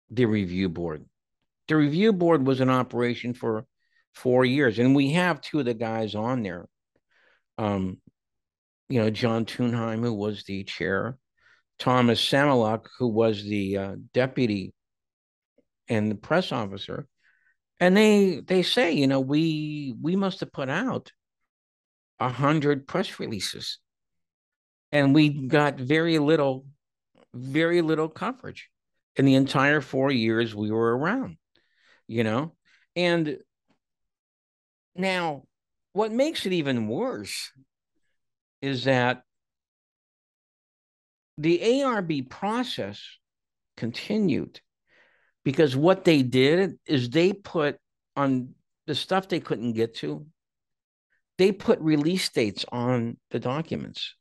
the review board. The review board was in operation for four years, and we have two of the guys on there. Um, you know, John Tunheim, who was the chair, Thomas Samoluk, who was the uh, deputy and the press officer, and they they say, you know, we we must have put out a hundred press releases, and we got very little, very little coverage in the entire four years we were around, you know, and now what makes it even worse is that the ARB process continued because what they did is they put on the stuff they couldn't get to, they put release dates on the documents.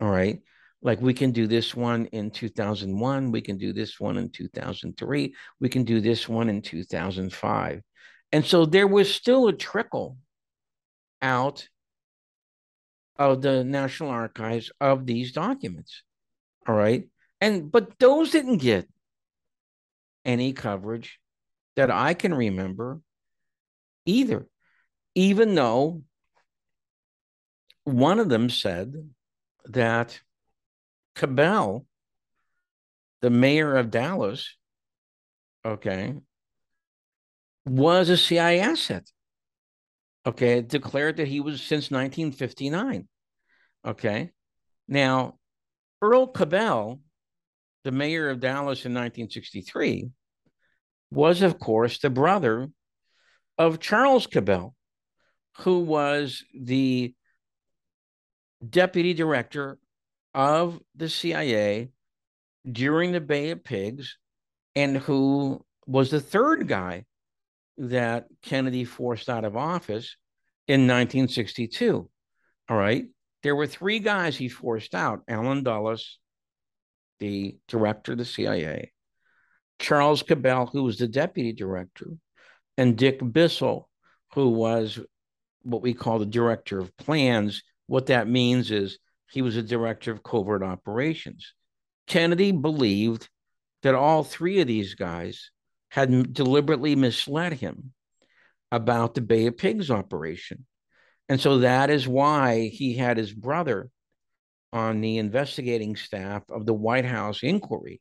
All right. Like we can do this one in 2001, we can do this one in 2003, we can do this one in 2005. And so there was still a trickle out of the National Archives of these documents. All right. And but those didn't get any coverage that I can remember either, even though one of them said that Cabell, the mayor of Dallas, okay, was a CIA asset. Okay, declared that he was since 1959. Okay, now Earl Cabell, the mayor of Dallas in 1963, was, of course, the brother of Charles Cabell, who was the deputy director of the CIA during the Bay of Pigs and who was the third guy that Kennedy forced out of office in 1962. All right. There were three guys he forced out Allen Dulles, the director of the CIA, Charles Cabell, who was the deputy director, and Dick Bissell, who was what we call the director of plans. What that means is he was a director of covert operations. Kennedy believed that all three of these guys had deliberately misled him about the Bay of Pigs operation. And so that is why he had his brother on the investigating staff of the White House inquiry,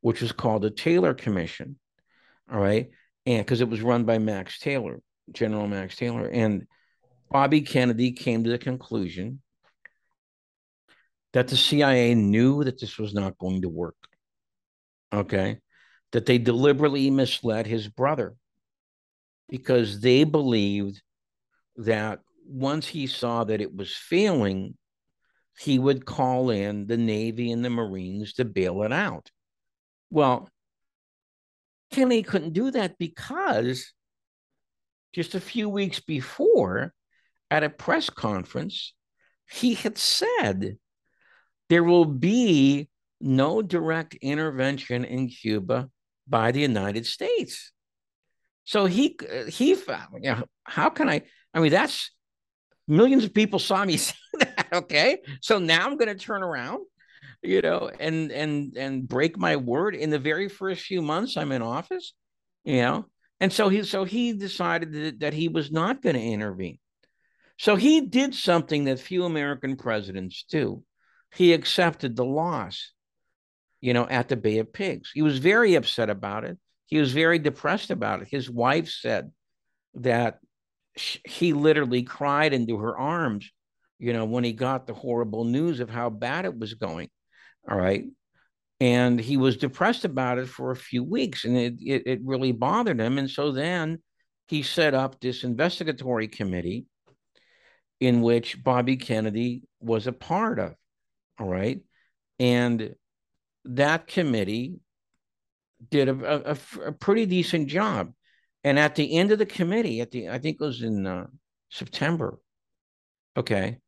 which was called the Taylor Commission. All right. And because it was run by Max Taylor, General Max Taylor. And Bobby Kennedy came to the conclusion that the CIA knew that this was not going to work. Okay. That they deliberately misled his brother because they believed that once he saw that it was failing, he would call in the Navy and the Marines to bail it out. Well, Kennedy couldn't do that because just a few weeks before, at a press conference, he had said there will be no direct intervention in Cuba by the United States. So he he found, you know, how can I? I mean, that's millions of people saw me <laughs> say that. Okay, so now I'm going to turn around, you know, and and and break my word in the very first few months I'm in office, you know. And so he so he decided that, that he was not going to intervene. So he did something that few American presidents do. He accepted the loss, you know, at the Bay of Pigs. He was very upset about it. He was very depressed about it. His wife said that he literally cried into her arms, you know, when he got the horrible news of how bad it was going. All right. And he was depressed about it for a few weeks and it, it, it really bothered him. And so then he set up this investigatory committee in which Bobby Kennedy was a part of. All right. And that committee did a, a, a, pretty decent job. And at the end of the committee, at the I think it was in uh, September, okay,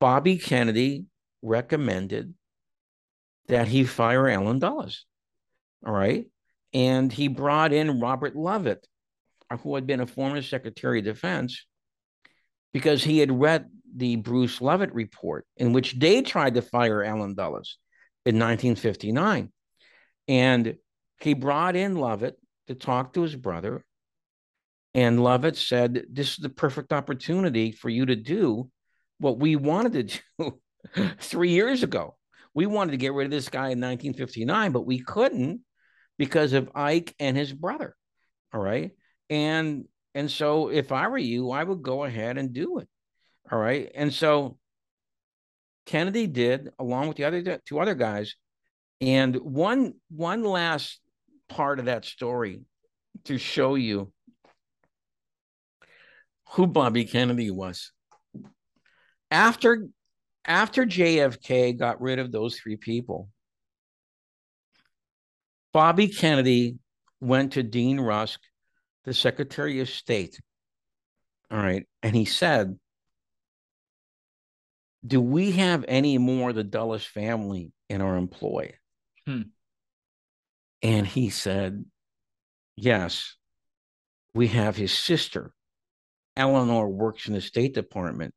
Bobby Kennedy recommended that he fire Allen Dulles. All right. And he brought in Robert Lovett, who had been a former Secretary of Defense, because he had read the Bruce Lovett report, in which they tried to fire Allen Dulles in 1959. And he brought in Lovett to talk to his brother. And Lovett said, This is the perfect opportunity for you to do what we wanted to <laughs> do three years ago. We wanted to get rid of this guy in 1959, but we couldn't because of Ike and his brother. All right. And and so if I were you, I would go ahead and do it. All right. And so Kennedy did, along with the other two other guys. And one one last part of that story to show you who Bobby Kennedy was. After after JFK got rid of those three people, Bobby Kennedy went to Dean Rusk, the Secretary of State. All right. And he said, Do we have any more of the Dulles family in our employ? Hmm. And he said, Yes, we have his sister. Eleanor works in the State Department.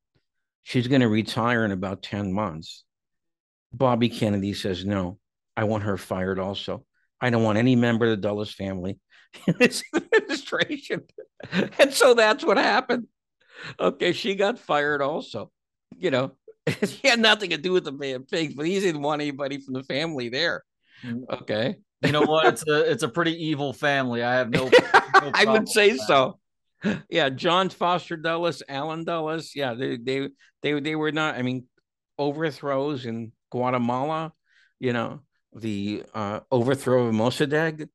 She's going to retire in about 10 months. Bobby Kennedy says, No, I want her fired also. I don't want any member of the Dulles family <laughs> in this administration. <laughs> and so that's what happened. Okay, she got fired also. You know, <laughs> he had nothing to do with the man Pigs, but he didn't want anybody from the family there. Mm-hmm. Okay. You know what? It's a it's a pretty evil family. I have no. no I would say so. <laughs> Yeah, John Foster Dulles, Allen Dulles. Yeah, they they they they were not. I mean, overthrows in Guatemala. You know, the uh, overthrow of Mossadegh.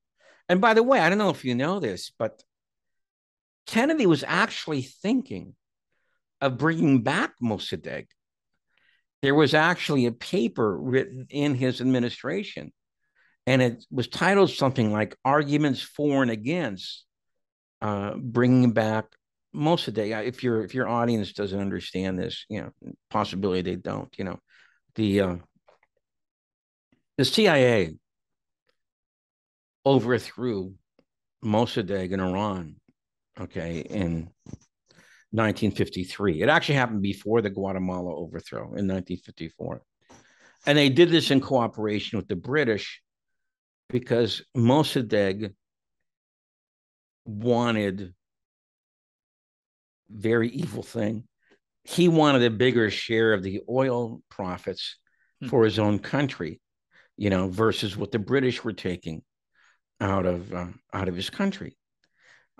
And by the way, I don't know if you know this, but Kennedy was actually thinking of bringing back Mossadegh. There was actually a paper written in his administration, and it was titled something like "Arguments for and Against uh, Bringing Back Mossadegh." If your if your audience doesn't understand this, you know, possibility they don't. You know, the uh, the CIA overthrew Mossadegh in Iran, okay, in 1953. It actually happened before the Guatemala overthrow in 1954. And they did this in cooperation with the British because Mossadegh wanted very evil thing. He wanted a bigger share of the oil profits hmm. for his own country, you know, versus what the British were taking out of uh, out of his country.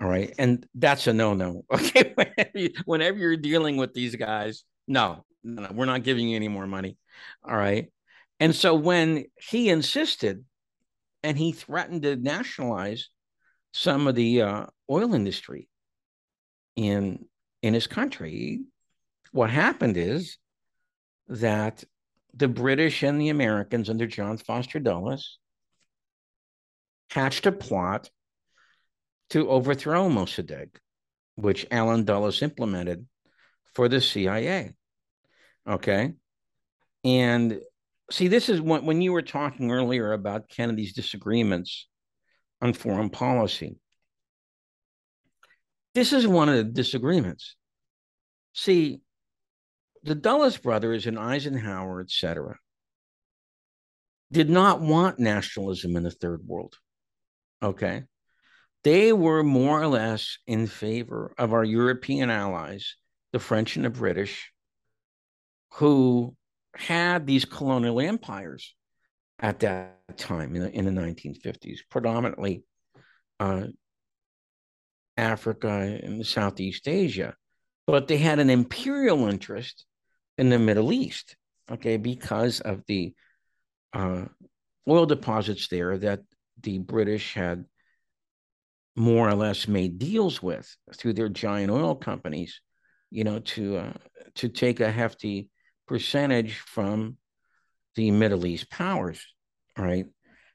All right. And that's a no no. <laughs> Okay. whenever, you, whenever you're dealing with these guys, no, no, no, we're not giving you any more money. All right. And so when he insisted and he threatened to nationalize some of the uh, oil industry in in his country, what happened is that the British and the Americans under John Foster Dulles hatched a plot to overthrow Mossadegh, which Allen Dulles implemented for the CIA. Okay. And see, this is when, when you were talking earlier about Kennedy's disagreements on foreign policy. This is one of the disagreements. See, the Dulles brothers and Eisenhower, etc., did not want nationalism in the third world. Okay they were more or less in favor of our European allies, the French and the British, who had these colonial empires at that time in the, in the 1950s, predominantly uh, Africa and Southeast Asia. But they had an imperial interest in the Middle East, okay, because of the uh, oil deposits there that the British had more or less made deals with through their giant oil companies, you know, to uh, to take a hefty percentage from the Middle East powers. All right.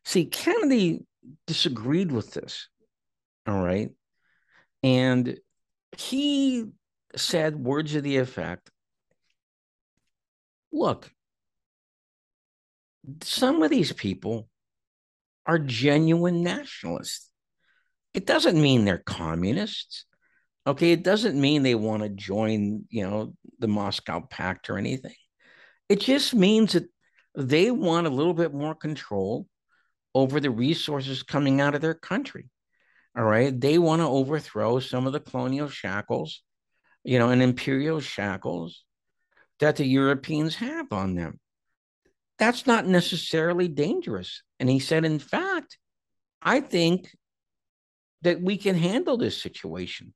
See, Kennedy disagreed with this. All right. And he said words of the effect look, some of these people are genuine nationalists. It doesn't mean they're communists. Okay. It doesn't mean they want to join, you know, the Moscow Pact or anything. It just means that they want a little bit more control over the resources coming out of their country. All right. They want to overthrow some of the colonial shackles, you know, and imperial shackles that the Europeans have on them. That's not necessarily dangerous. And he said, in fact, I think that we can handle this situation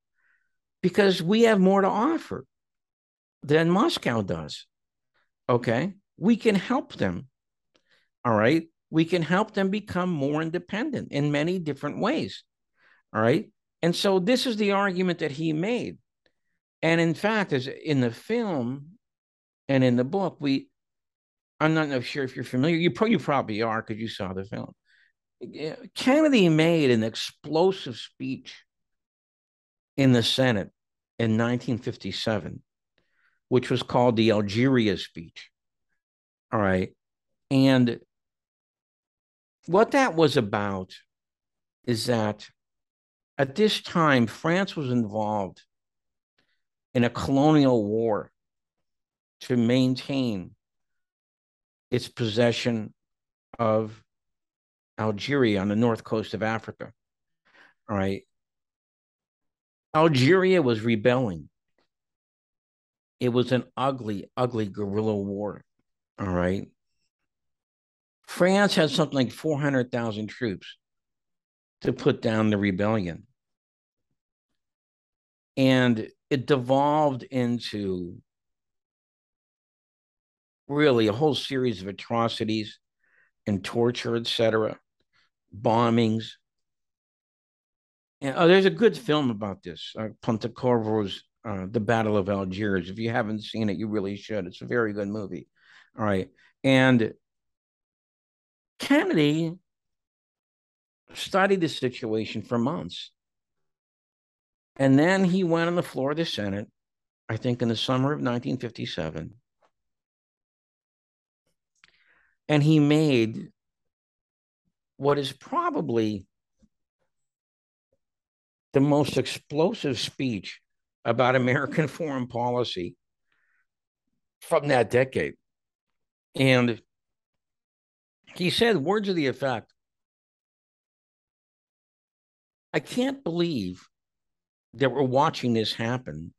because we have more to offer than Moscow does. Okay. We can help them. All right. We can help them become more independent in many different ways. All right. And so this is the argument that he made. And in fact, as in the film and in the book, we, I'm not sure if you're familiar, you, pro- you probably are because you saw the film. Uh, Kennedy made an explosive speech in the Senate in 1957, which was called the Algeria speech. All right. And what that was about is that at this time, France was involved in a colonial war to maintain its possession of Algeria on the north coast of Africa. All right. Algeria was rebelling. It was an ugly, ugly guerrilla war. All right. France had something like 400,000 troops to put down the rebellion. And it devolved into really a whole series of atrocities and torture, etc., bombings. And oh, there's a good film about this, uh, Pontecorvo's uh, The Battle of Algiers. If you haven't seen it, you really should. It's a very good movie. All right. And Kennedy studied the situation for months. And then he went on the floor of the Senate, I think in the summer of 1957. And he made what is probably the most explosive speech about American <laughs> foreign policy from that decade. And he said words of the effect I can't believe that we're watching this happen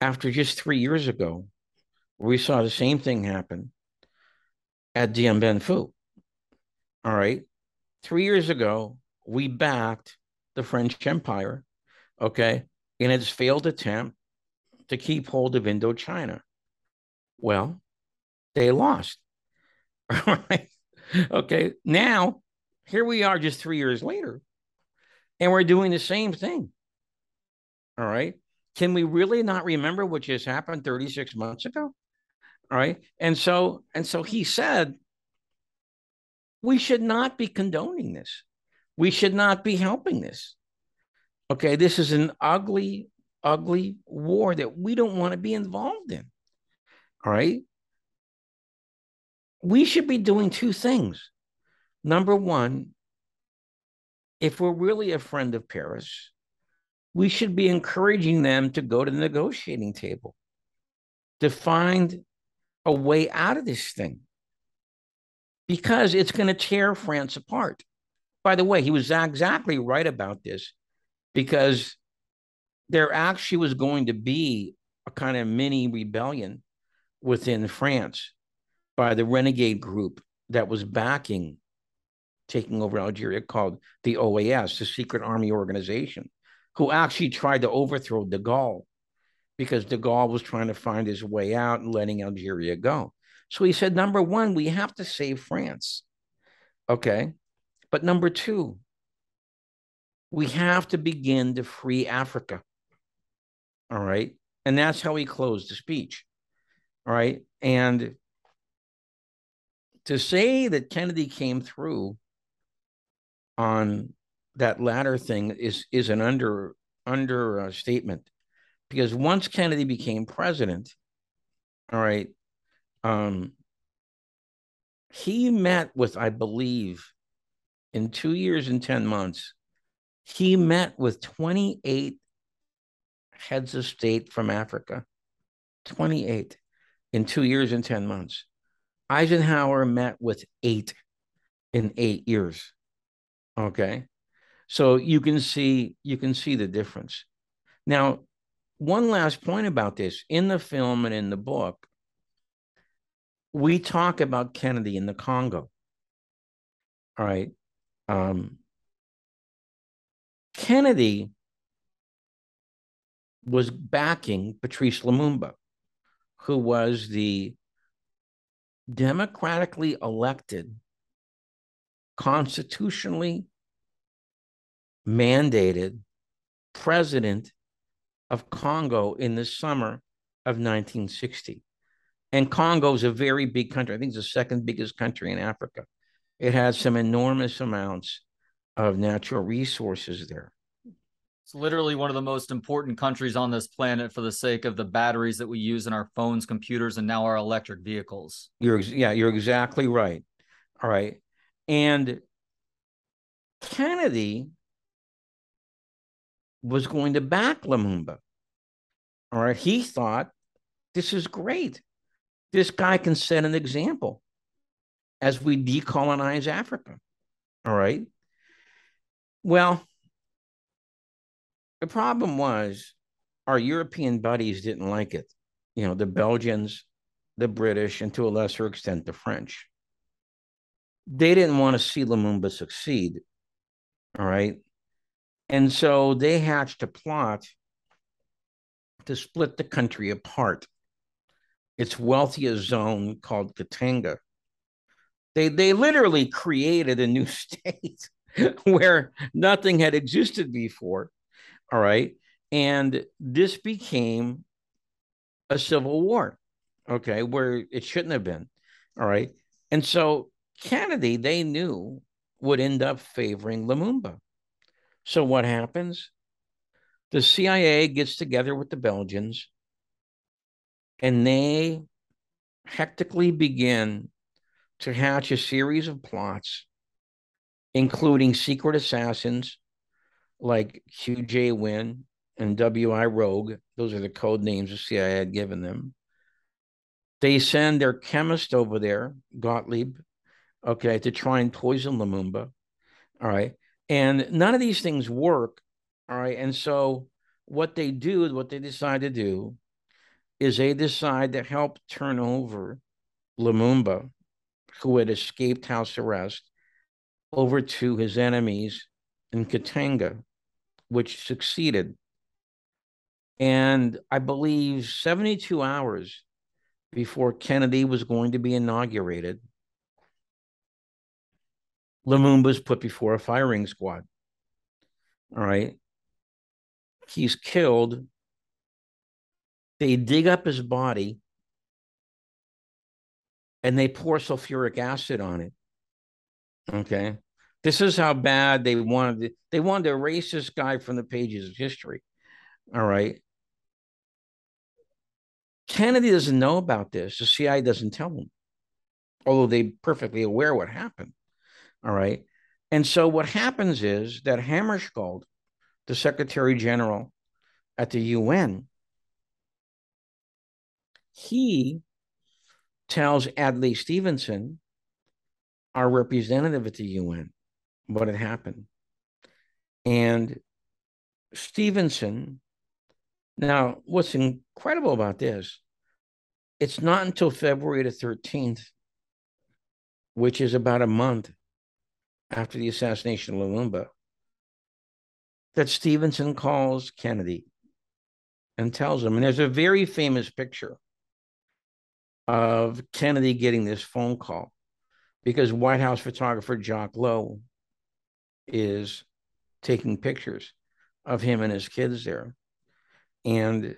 after just three years ago, we saw the same thing happen at Dien Bien Phu. All right. Three years ago, we backed the French Empire, okay, in its failed attempt to keep hold of Indochina. Well, they lost. <laughs> Right. Okay. Now, here we are just three years later, and we're doing the same thing. All right. Can we really not remember what just happened 36 months ago? All right. And so, and so he said, we should not be condoning this. We should not be helping this. Okay. This is an ugly, ugly war that we don't want to be involved in. All right we should be doing two things. Number one, if we're really a friend of Paris, we should be encouraging them to go to the negotiating table to find a way out of this thing because it's going to tear France apart. By the way, he was exactly right about this because there actually was going to be a kind of mini rebellion within France by the renegade group that was backing taking over Algeria called the OAS, the Secret Army Organization, who actually tried to overthrow de Gaulle because de Gaulle was trying to find his way out and letting Algeria go. So he said, number one, we have to save France. Okay. But number two, we have to begin to free Africa. All right. And that's how he closed the speech. All right. And to say that Kennedy came through on that latter thing is is an under understatement uh, because once Kennedy became president, all right, um, he met with, I believe, in two years and 10 months, he met with 28 heads of state from Africa. 28 in two years and 10 months. Eisenhower met with eight in eight years. Okay. So you can see you can see the difference. Now, one last point about this in the film and in the book, we talk about Kennedy in the Congo. All right. Um, Kennedy was backing Patrice Lumumba, who was the democratically elected, constitutionally mandated president of Congo in the summer of 1960. And Congo is a very big country. I think it's the second biggest country in Africa. It has some enormous amounts of natural resources there. It's literally one of the most important countries on this planet for the sake of the batteries that we use in our phones, computers, and now our electric vehicles. You're yeah, you're exactly right. All right. And Kennedy was going to back Lumumba. All right. He thought this is great. This guy can set an example as we decolonize Africa. All right. Well, the problem was our European buddies didn't like it. You know, the Belgians, the British, and to a lesser extent, the French. they didn't want to see Lumumba succeed. All right. And so they hatched a plot to split the country apart. Its wealthiest zone called Katanga. They they literally created a new <laughs> state where nothing had existed before. All right. And this became a civil war, okay, where it shouldn't have been. All right. And so Kennedy, they knew, would end up favoring Lumumba. So what happens? The CIA gets together with the Belgians and they hectically begin to hatch a series of plots, including secret assassins like QJWIN and WIROGUE. Those are the code names the CIA had given them. They send their chemist over there, Gottlieb, okay, to try and poison Lumumba. All right. And none of these things work. All right. And so what they do, what they decide to do, is they decide to help turn over Lumumba, who had escaped house arrest, over to his enemies in Katanga, which succeeded. And I believe 72 hours before Kennedy was going to be inaugurated, Lumumba's put before a firing squad. All right. He's killed. They dig up his body and they pour sulfuric acid on it. Okay. This is how bad they wanted to, they wanted to erase this guy from the pages of history. All right. Kennedy doesn't know about this. The CIA doesn't tell him, although they're perfectly aware what happened. All right. And so what happens is that Hammarskjöld, the Secretary General at the UN, he tells Adlai Stevenson, our representative at the UN, what had happened. And Stevenson, now what's incredible about this, it's not until February the 13th, which is about a month after the assassination of Lumumba, that Stevenson calls Kennedy and tells him, and there's a very famous picture of Kennedy getting this phone call because White House photographer Jacques Lowe is taking pictures of him and his kids there. And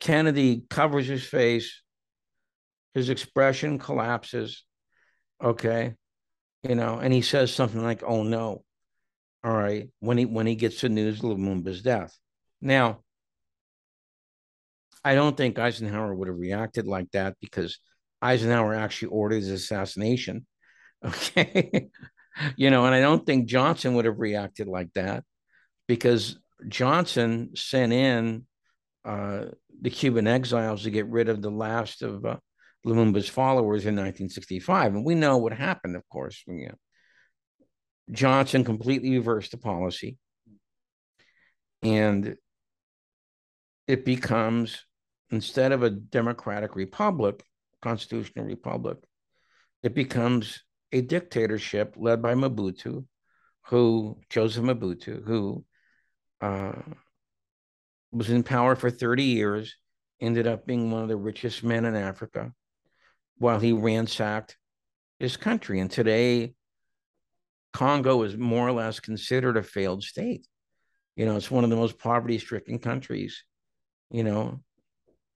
Kennedy covers his face, his expression collapses. Okay you know, and he says something like, "Oh no," all right, when he when he gets the news of Lumumba's death. Now, I don't think Eisenhower would have reacted like that because Eisenhower actually ordered his assassination. <laughs> Okay, you know, and I don't think Johnson would have reacted like that because Johnson sent in uh, the Cuban exiles to get rid of the last of uh, Lumumba's followers in 1965. And we know what happened, of course. You know, Johnson completely reversed the policy. And it becomes, instead of a democratic republic, constitutional republic, it becomes a dictatorship led by Mobutu, who, Joseph Mobutu, who uh, was in power for 30 years, ended up being one of the richest men in Africa while he ransacked his country. And today, Congo is more or less considered a failed state. You know, it's one of the most poverty stricken countries, you know,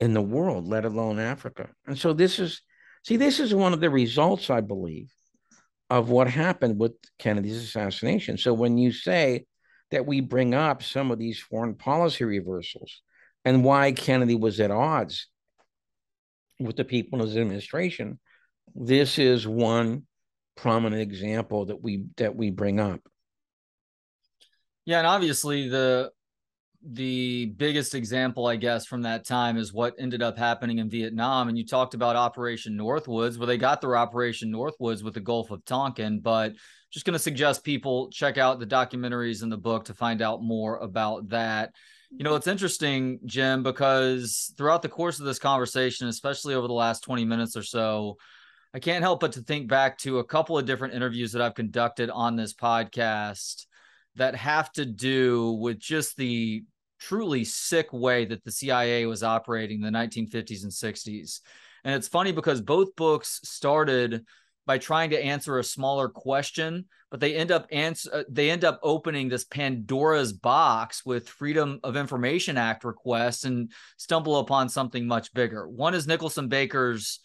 in the world, let alone Africa. And so this is, see, this is one of the results, I believe, of what happened with Kennedy's assassination. So when you say that we bring up some of these foreign policy reversals and why Kennedy was at odds with the people in his administration. This is one prominent example that we that we bring up. Yeah, and obviously the the biggest example, I guess, from that time is what ended up happening in Vietnam. And you talked about Operation Northwoods. where they got their Operation Northwoods with the Gulf of Tonkin, but just going to suggest people check out the documentaries in the book to find out more about that. You know, it's interesting, Jim, because throughout the course of this conversation, especially over the last 20 minutes or so, I can't help but to think back to a couple of different interviews that I've conducted on this podcast that have to do with just the truly sick way that the CIA was operating in the 1950s and 60s. And it's funny because both books started by trying to answer a smaller question, but they end up answer uh, they end up opening this Pandora's box with Freedom of Information Act requests and stumble upon something much bigger. One is Nicholson Baker's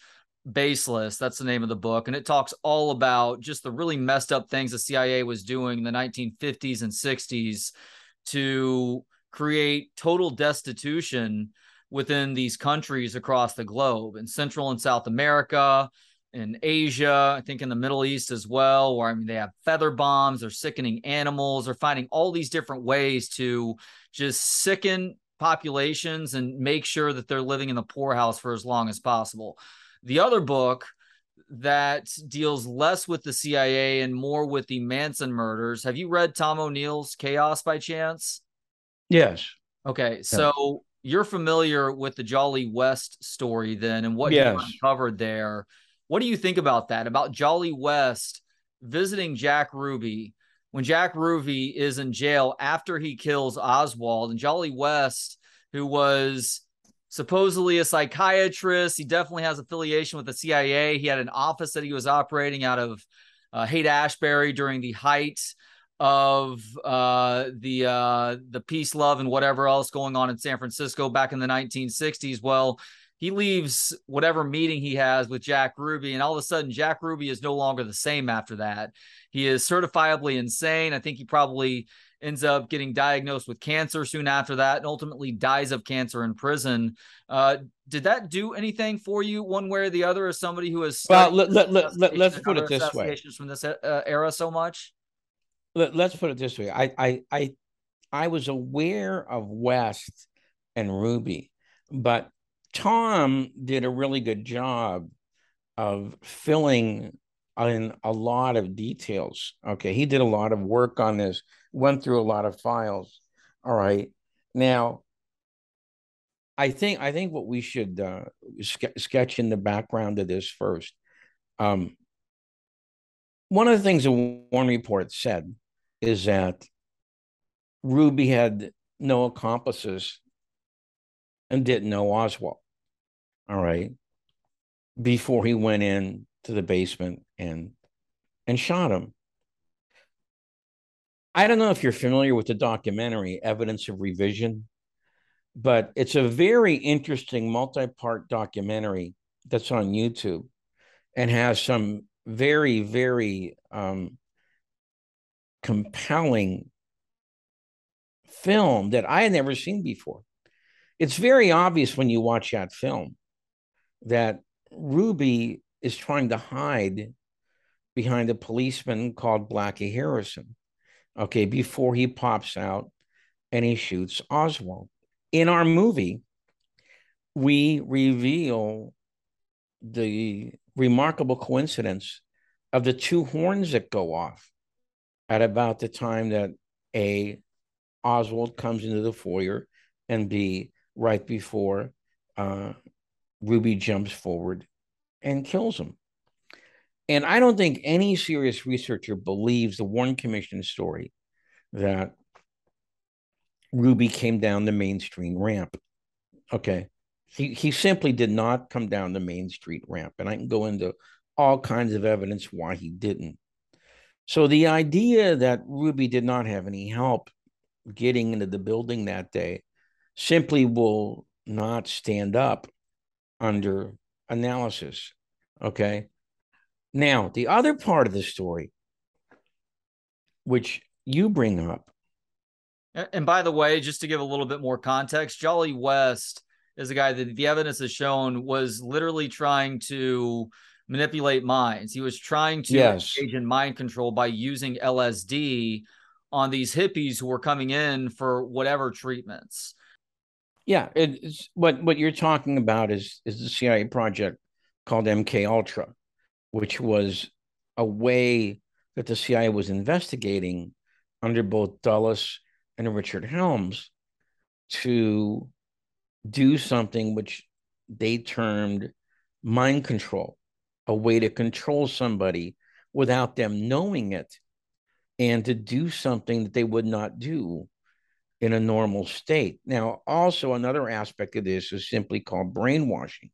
Baseless. That's the name of the book. And it talks all about just the really messed up things the CIA was doing in the 1950s and 60s to create total destitution within these countries across the globe in Central and South America, in Asia, I think in the Middle East as well, where I mean they have feather bombs, they're sickening animals, they're finding all these different ways to just sicken populations and make sure that they're living in the poorhouse for as long as possible. The other book that deals less with the CIA and more with the Manson murders. Have you read Tom O'Neill's Chaos by chance? Yes. Okay, so you're familiar with the Jolly West story then and what yes. you uncovered there. What do you think about that? About Jolly West visiting Jack Ruby when Jack Ruby is in jail after he kills Oswald and Jolly West, who was supposedly a psychiatrist. He definitely has affiliation with the CIA. He had an office that he was operating out of uh, Haight Ashbury during the height of uh, the uh, the peace, love, and whatever else going on in San Francisco back in the 1960s. Well, he leaves whatever meeting he has with Jack Ruby, and all of a sudden, Jack Ruby is no longer the same after that. He is certifiably insane. I think he probably ends up getting diagnosed with cancer soon after that and ultimately dies of cancer in prison. Uh, did that do anything for you one way or the other as somebody who has well let, let, let, let, us put it this way from this uh, era so much let, let's put it this way I, I i i was aware of west and ruby but tom did a really good job of filling in a lot of details okay he did a lot of work on this went through a lot of files. All right. Now, I think I think what we should uh, ske- sketch in the background of this first. Um, one of the things the Warren report said is that Ruby had no accomplices and didn't know Oswald. All right, before he went in to the basement and and shot him. I don't know if you're familiar with the documentary Evidence of Revision, but it's a very interesting multi part documentary that's on YouTube and has some very, very um, compelling film that I had never seen before. It's very obvious when you watch that film that Ruby is trying to hide behind a policeman called Blackie Harrison okay, before he pops out and he shoots Oswald. In our movie, we reveal the remarkable coincidence of the two horns that go off at about the time that A, Oswald comes into the foyer, and B, right before uh, Ruby jumps forward and kills him. And I don't think any serious researcher believes the Warren Commission story that Ruby came down the Main Street ramp. Okay. He, he simply did not come down the Main Street ramp. And I can go into all kinds of evidence why he didn't. So the idea that Ruby did not have any help getting into the building that day simply will not stand up under analysis. Okay. Now, the other part of the story, which you bring up. And by the way, just to give a little bit more context, Jolly West is a guy that the evidence has shown was literally trying to manipulate minds. He was trying to yes. engage in mind control by using LSD on these hippies who were coming in for whatever treatments. Yeah, it's what what you're talking about is is the CIA project called MK Ultra which was a way that the CIA was investigating under both Dulles and Richard Helms to do something which they termed mind control a way to control somebody without them knowing it and to do something that they would not do in a normal state. Now, also another aspect of this is simply called brainwashing.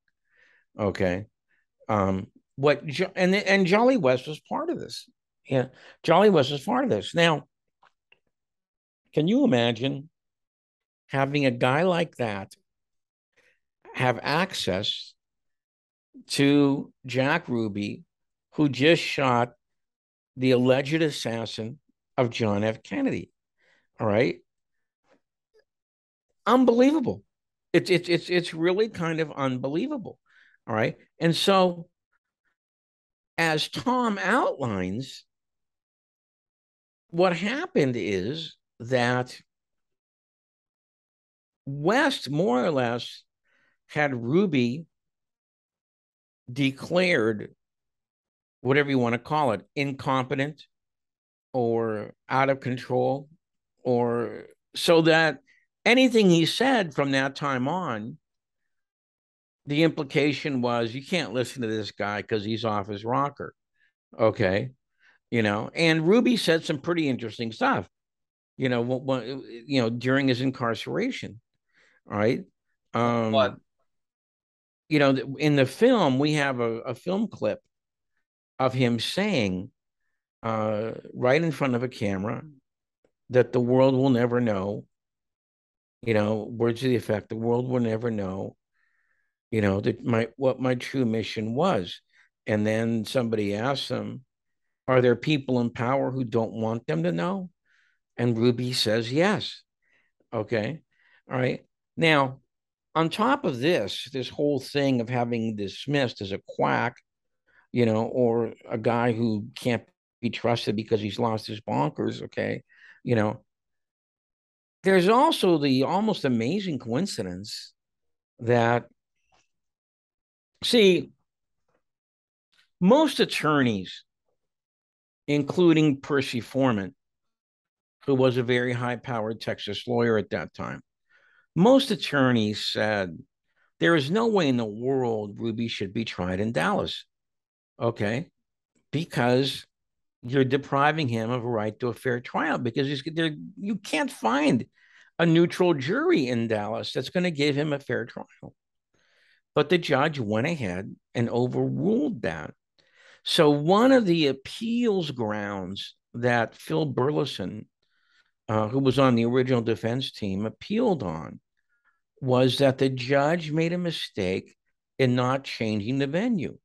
Okay. Um, what and and Jolly West was part of this. Yeah, Jolly West was part of this. Now, can you imagine having a guy like that have access to Jack Ruby, who just shot the alleged assassin of John F. Kennedy? All right. Unbelievable. It's it's it's it's really kind of unbelievable. All right. And so as Tom outlines, what happened is that West more or less had Ruby declared whatever you want to call it incompetent or out of control or so that anything he said from that time on the implication was you can't listen to this guy because he's off his rocker. Okay. You know, and Ruby said some pretty interesting stuff, you know, what, you know, during his incarceration. Right. Um, what? You know, in the film, we have a, a film clip of him saying, uh, right in front of a camera, that the world will never know. You know, words to the effect, the world will never know you know, that my what my true mission was. And then somebody asked him, Are there people in power who don't want them to know? And Ruby says yes. Okay. All right. Now, on top of this, this whole thing of having dismissed as a quack, you know, or a guy who can't be trusted because he's lost his bonkers, okay, you know, there's also the almost amazing coincidence that See, most attorneys, including Percy Foreman, who was a very high powered Texas lawyer at that time, most attorneys said there is no way in the world Ruby should be tried in Dallas. Okay. Because you're depriving him of a right to a fair trial because there. You can't find a neutral jury in Dallas that's going to give him a fair trial. But the judge went ahead and overruled that. So, one of the appeals grounds that Phil Burleson, uh, who was on the original defense team, appealed on was that the judge made a mistake in not changing the venue.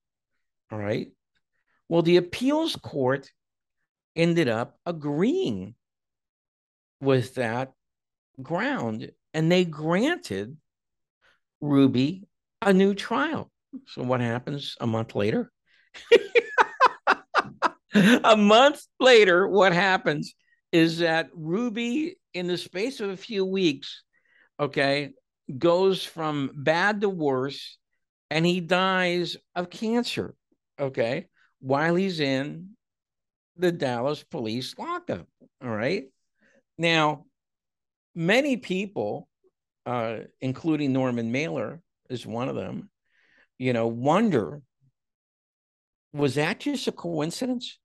All right. Well, the appeals court ended up agreeing with that ground and they granted Ruby a new trial. So what happens a month later? <laughs> a month later, what happens is that Ruby, in the space of a few weeks, okay, goes from bad to worse and he dies of cancer, okay, while he's in the Dallas police lockup. All right. Now, many people, uh, including Norman Mailer, is one of them, you know, wonder was that just a coincidence?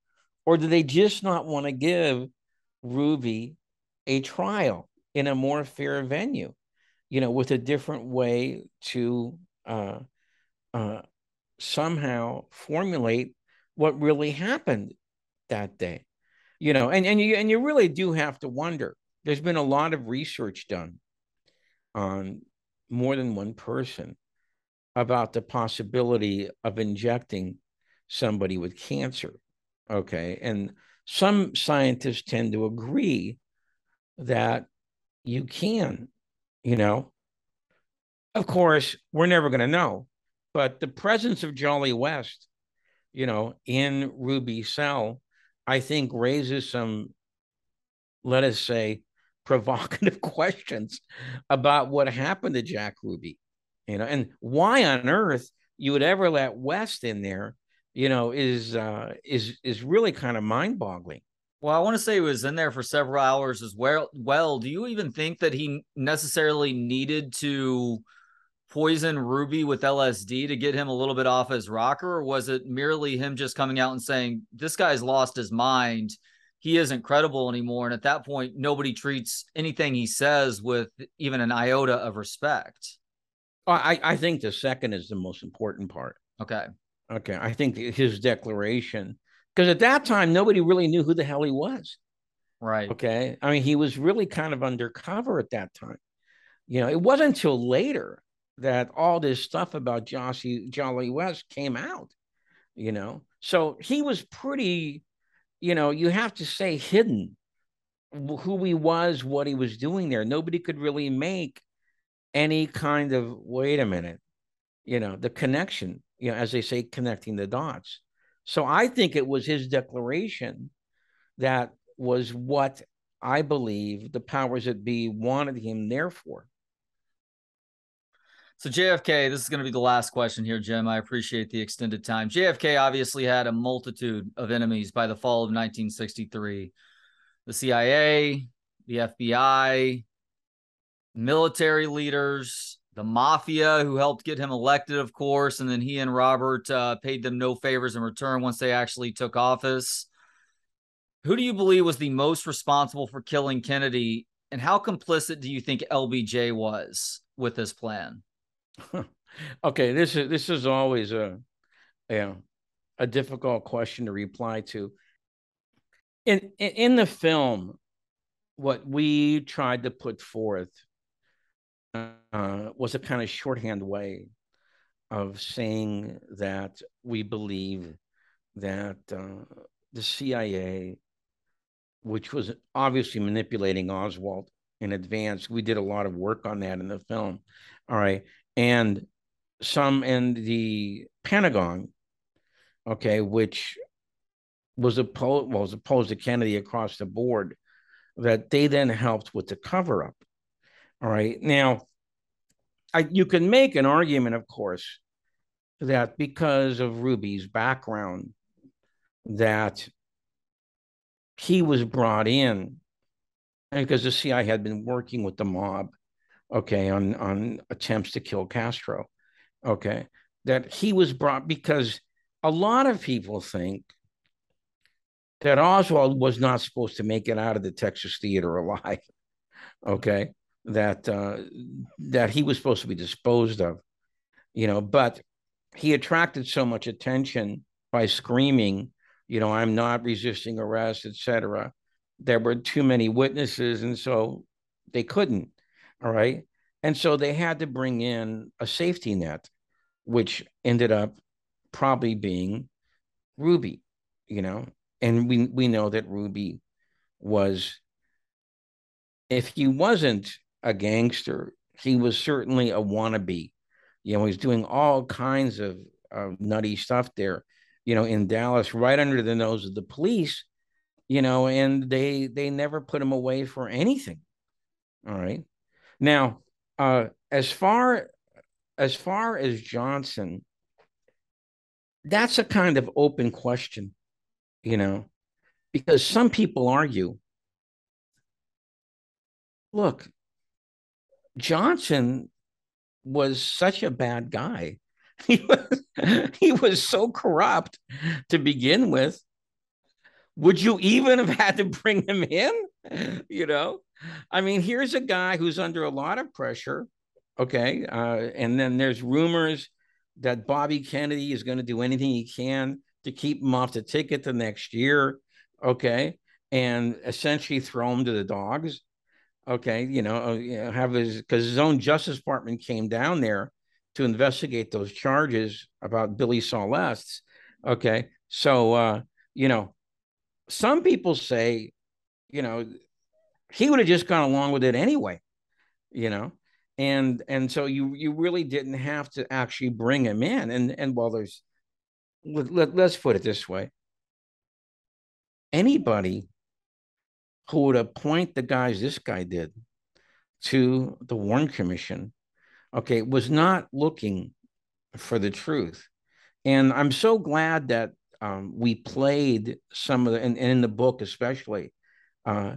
Or do they just not want to give Ruby a trial in a more fair venue, you know, with a different way to uh, uh, somehow formulate what really happened that day? You know, and, and you and you really do have to wonder. There's been a lot of research done on more than one person about the possibility of injecting somebody with cancer. Okay. And some scientists tend to agree that you can, you know. Of course, we're never going to know, but the presence of Jolly West, you know, in Ruby Cell, I think raises some, let us say, <laughs> provocative questions about what happened to Jack Ruby you know, and why on earth you would ever let West in there, you know, is uh, is is really kind of mind boggling. Well, I want to say he was in there for several hours as well. Well, do you even think that he necessarily needed to poison Ruby with LSD to get him a little bit off his rocker? Or was it merely him just coming out and saying, This guy's lost his mind? He isn't credible anymore. And at that point, nobody treats anything he says with even an iota of respect. I, I think the second is the most important part. Okay. Okay. I think his declaration, because at that time, nobody really knew who the hell he was. Right. Okay. I mean, he was really kind of undercover at that time. You know, it wasn't until later that all this stuff about Joshy, Jolly West came out, you know. So he was pretty, you know, you have to say hidden who he was, what he was doing there. Nobody could really make any kind of wait a minute, you know, the connection, you know, as they say, connecting the dots. So I think it was his declaration that was what I believe the powers that be wanted him there for. So JFK, this is going to be the last question here, Jim. I appreciate the extended time. JFK obviously had a multitude of enemies by the fall of 1963. The CIA, the FBI, military leaders, the mafia who helped get him elected, of course, and then he and Robert uh, paid them no favors in return once they actually took office. Who do you believe was the most responsible for killing Kennedy, and how complicit do you think LBJ was with this plan? <laughs> okay, this is this is always a, a a difficult question to reply to. In in the film, what we tried to put forth uh, was a kind of shorthand way of saying that we believe that uh, the CIA, which was obviously manipulating Oswald in advance, we did a lot of work on that in the film. All right, and some in the Pentagon, okay, which was opposed well, was opposed to Kennedy across the board, that they then helped with the cover up. All right. Now, I, you can make an argument, of course, that because of Ruby's background, that he was brought in because the CIA had been working with the mob okay, on on attempts to kill Castro, okay, that he was brought because a lot of people think that Oswald was not supposed to make it out of the Texas theater alive, <laughs> okay, that uh, that he was supposed to be disposed of, you know, but he attracted so much attention by screaming, you know, I'm not resisting arrest, etc. There were too many witnesses, and so they couldn't. All right. And so they had to bring in a safety net, which ended up probably being Ruby, you know. And we we know that Ruby was if he wasn't a gangster, he was certainly a wannabe. You know, he's doing all kinds of nutty stuff there, you know, in Dallas, right under the nose of the police, you know, and they they never put him away for anything. All right. Now, uh, as far as far as Johnson, that's a kind of open question, you know, because some people argue, look, Johnson was such a bad guy. <laughs> He was, he was so corrupt to begin with. Would you even have had to bring him in? <laughs> You know, I mean, here's a guy who's under a lot of pressure. Okay. Uh, and then there's rumors that Bobby Kennedy is going to do anything he can to keep him off the ticket the next year. Okay. And essentially throw him to the dogs. Okay. You know, uh, you know have his, because his own Justice Department came down there to investigate those charges about Billie Sol Okay. So, uh, you know, some people say, you know, he would have just gone along with it anyway, you know. And and so you you really didn't have to actually bring him in. And and well, there's let, let, let's put it this way. Anybody who would appoint the guys this guy did to the Warren Commission, okay, was not looking for the truth. And I'm so glad that um, we played some of the, and, and in the book especially, uh,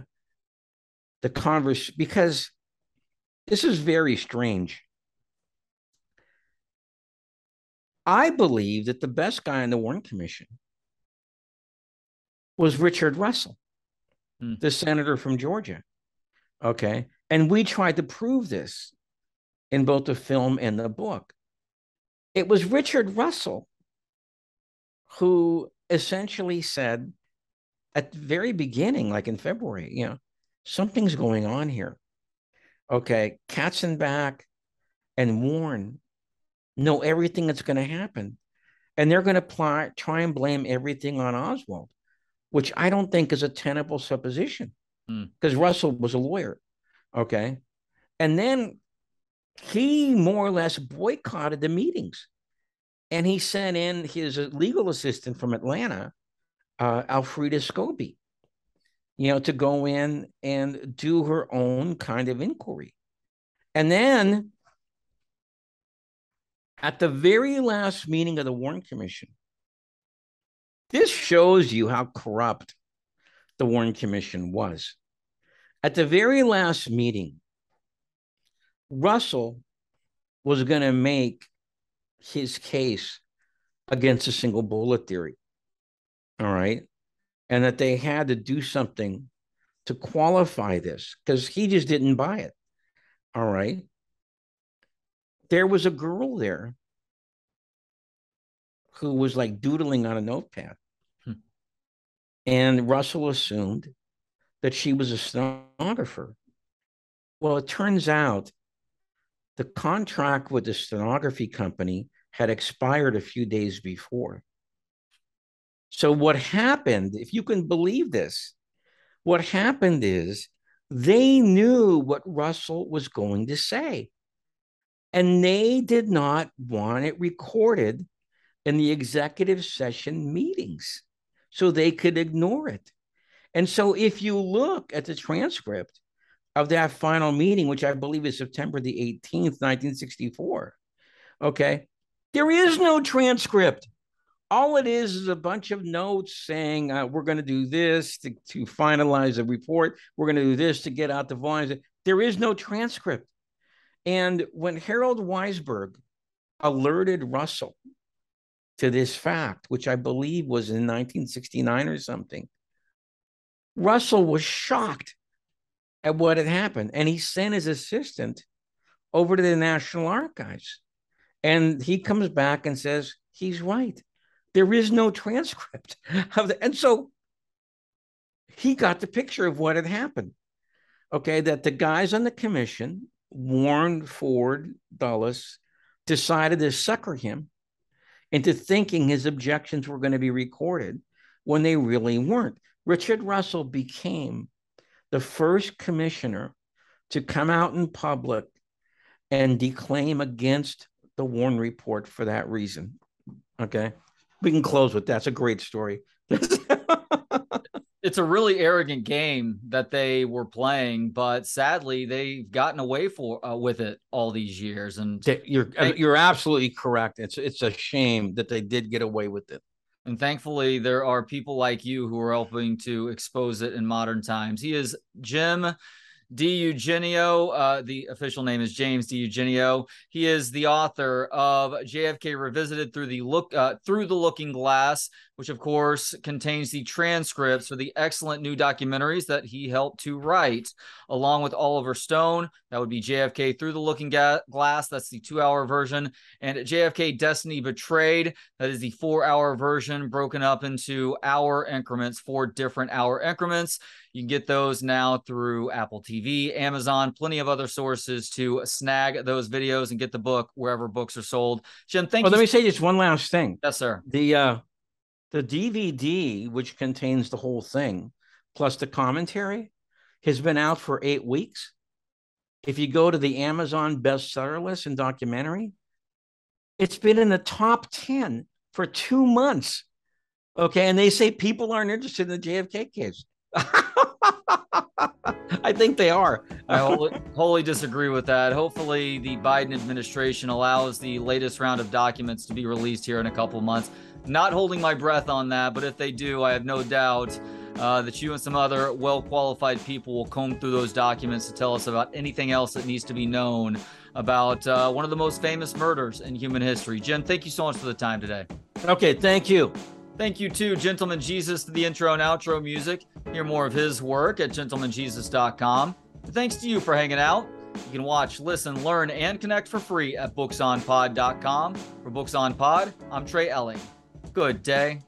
the converse because this is very strange. I believe that the best guy in the Warren Commission was Richard Russell, hmm. the senator from Georgia. Okay. And we tried to prove this in both the film and the book. It was Richard Russell who essentially said at the very beginning, like in February, you know, something's going on here. Okay. Katzenbach and Warren know everything that's going to happen. And they're going to try and blame everything on Oswald which I don't think is a tenable supposition because mm. Russell was a lawyer. Okay. And then he more or less boycotted the meetings and he sent in his legal assistant from Atlanta, uh, Alfredda Scobey, you know, to go in and do her own kind of inquiry. And then at the very last meeting of the Warren Commission, this shows you how corrupt the Warren Commission was. At the very last meeting, Russell was going to make his case against a single bullet theory. All right. And that they had to do something to qualify this because he just didn't buy it. All right. There was a girl there who was like doodling on a notepad. Hmm. And Russell assumed that she was a stenographer. Well, it turns out the contract with the stenography company had expired a few days before. So, what happened, if you can believe this, what happened is they knew what Russell was going to say. And they did not want it recorded in the executive session meetings so they could ignore it. And so if you look at the transcript of that final meeting, which I believe is September the 18th, 1964, okay, there is no transcript. All it is is a bunch of notes saying uh, we're going to do this to, to finalize the report. We're going to do this to get out the volumes. There is no transcript. And when Harold Weisberg alerted Russell to this fact, which I believe was in 1969 or something. Russell was shocked at what had happened, and he sent his assistant over to the National Archives. And he comes back and says, he's right. There is no transcript <laughs> of the, and so he got the picture of what had happened. Okay, that the guys on the commission, Warren, Ford, Dulles, decided to sucker him into thinking his objections were going to be recorded when they really weren't. Richard Russell became the first commissioner to come out in public and declaim against the Warren report for that reason. Okay. We can close with that. That's a great story. <laughs> it's a really arrogant game that they were playing, but sadly they've gotten away for uh, with it all these years. And you're they, you're absolutely correct. It's it's a shame that they did get away with it. And thankfully, there are people like you who are helping to expose it in modern times. He is Jim DiEugenio. Uh, the official name is James D. DiEugenio. He is the author of JFK Revisited through the look uh, through the Looking Glass, which of course contains the transcripts for the excellent new documentaries that he helped to write, along with Oliver Stone. That would be JFK Through the Looking Ga- Glass. That's the two-hour version, and JFK Destiny Betrayed. That is the four-hour version, broken up into hour increments, four different hour increments. You can get those now through Apple TV, Amazon, plenty of other sources to snag those videos and get the book wherever books are sold. Jim, thank well, you. Let me say just one last thing. Yes, sir. The uh the DVD, which contains the whole thing, plus the commentary, has been out for eight weeks. If you go to the Amazon bestseller list and documentary, it's been in the top 10 for two months. Okay. And they say people aren't interested in the JFK case. <laughs> I think they are. I wholly, wholly, disagree with that. Hopefully, the Biden administration allows the latest round of documents to be released here in a couple months. Not holding my breath on that, but if they do, I have no doubt uh, that you and some other well qualified people will comb through those documents to tell us about anything else that needs to be known about uh, one of the most famous murders in human history. Jen, thank you so much for the time today. Okay, thank you. Thank you to Gentleman Jesus for the intro and outro music. Hear more of his work at gentlemanjesus.com. Thanks to you for hanging out. You can watch, listen, learn, and connect for free at booksonpod.com. For Books on Pod, I'm Trey Elling. Good day.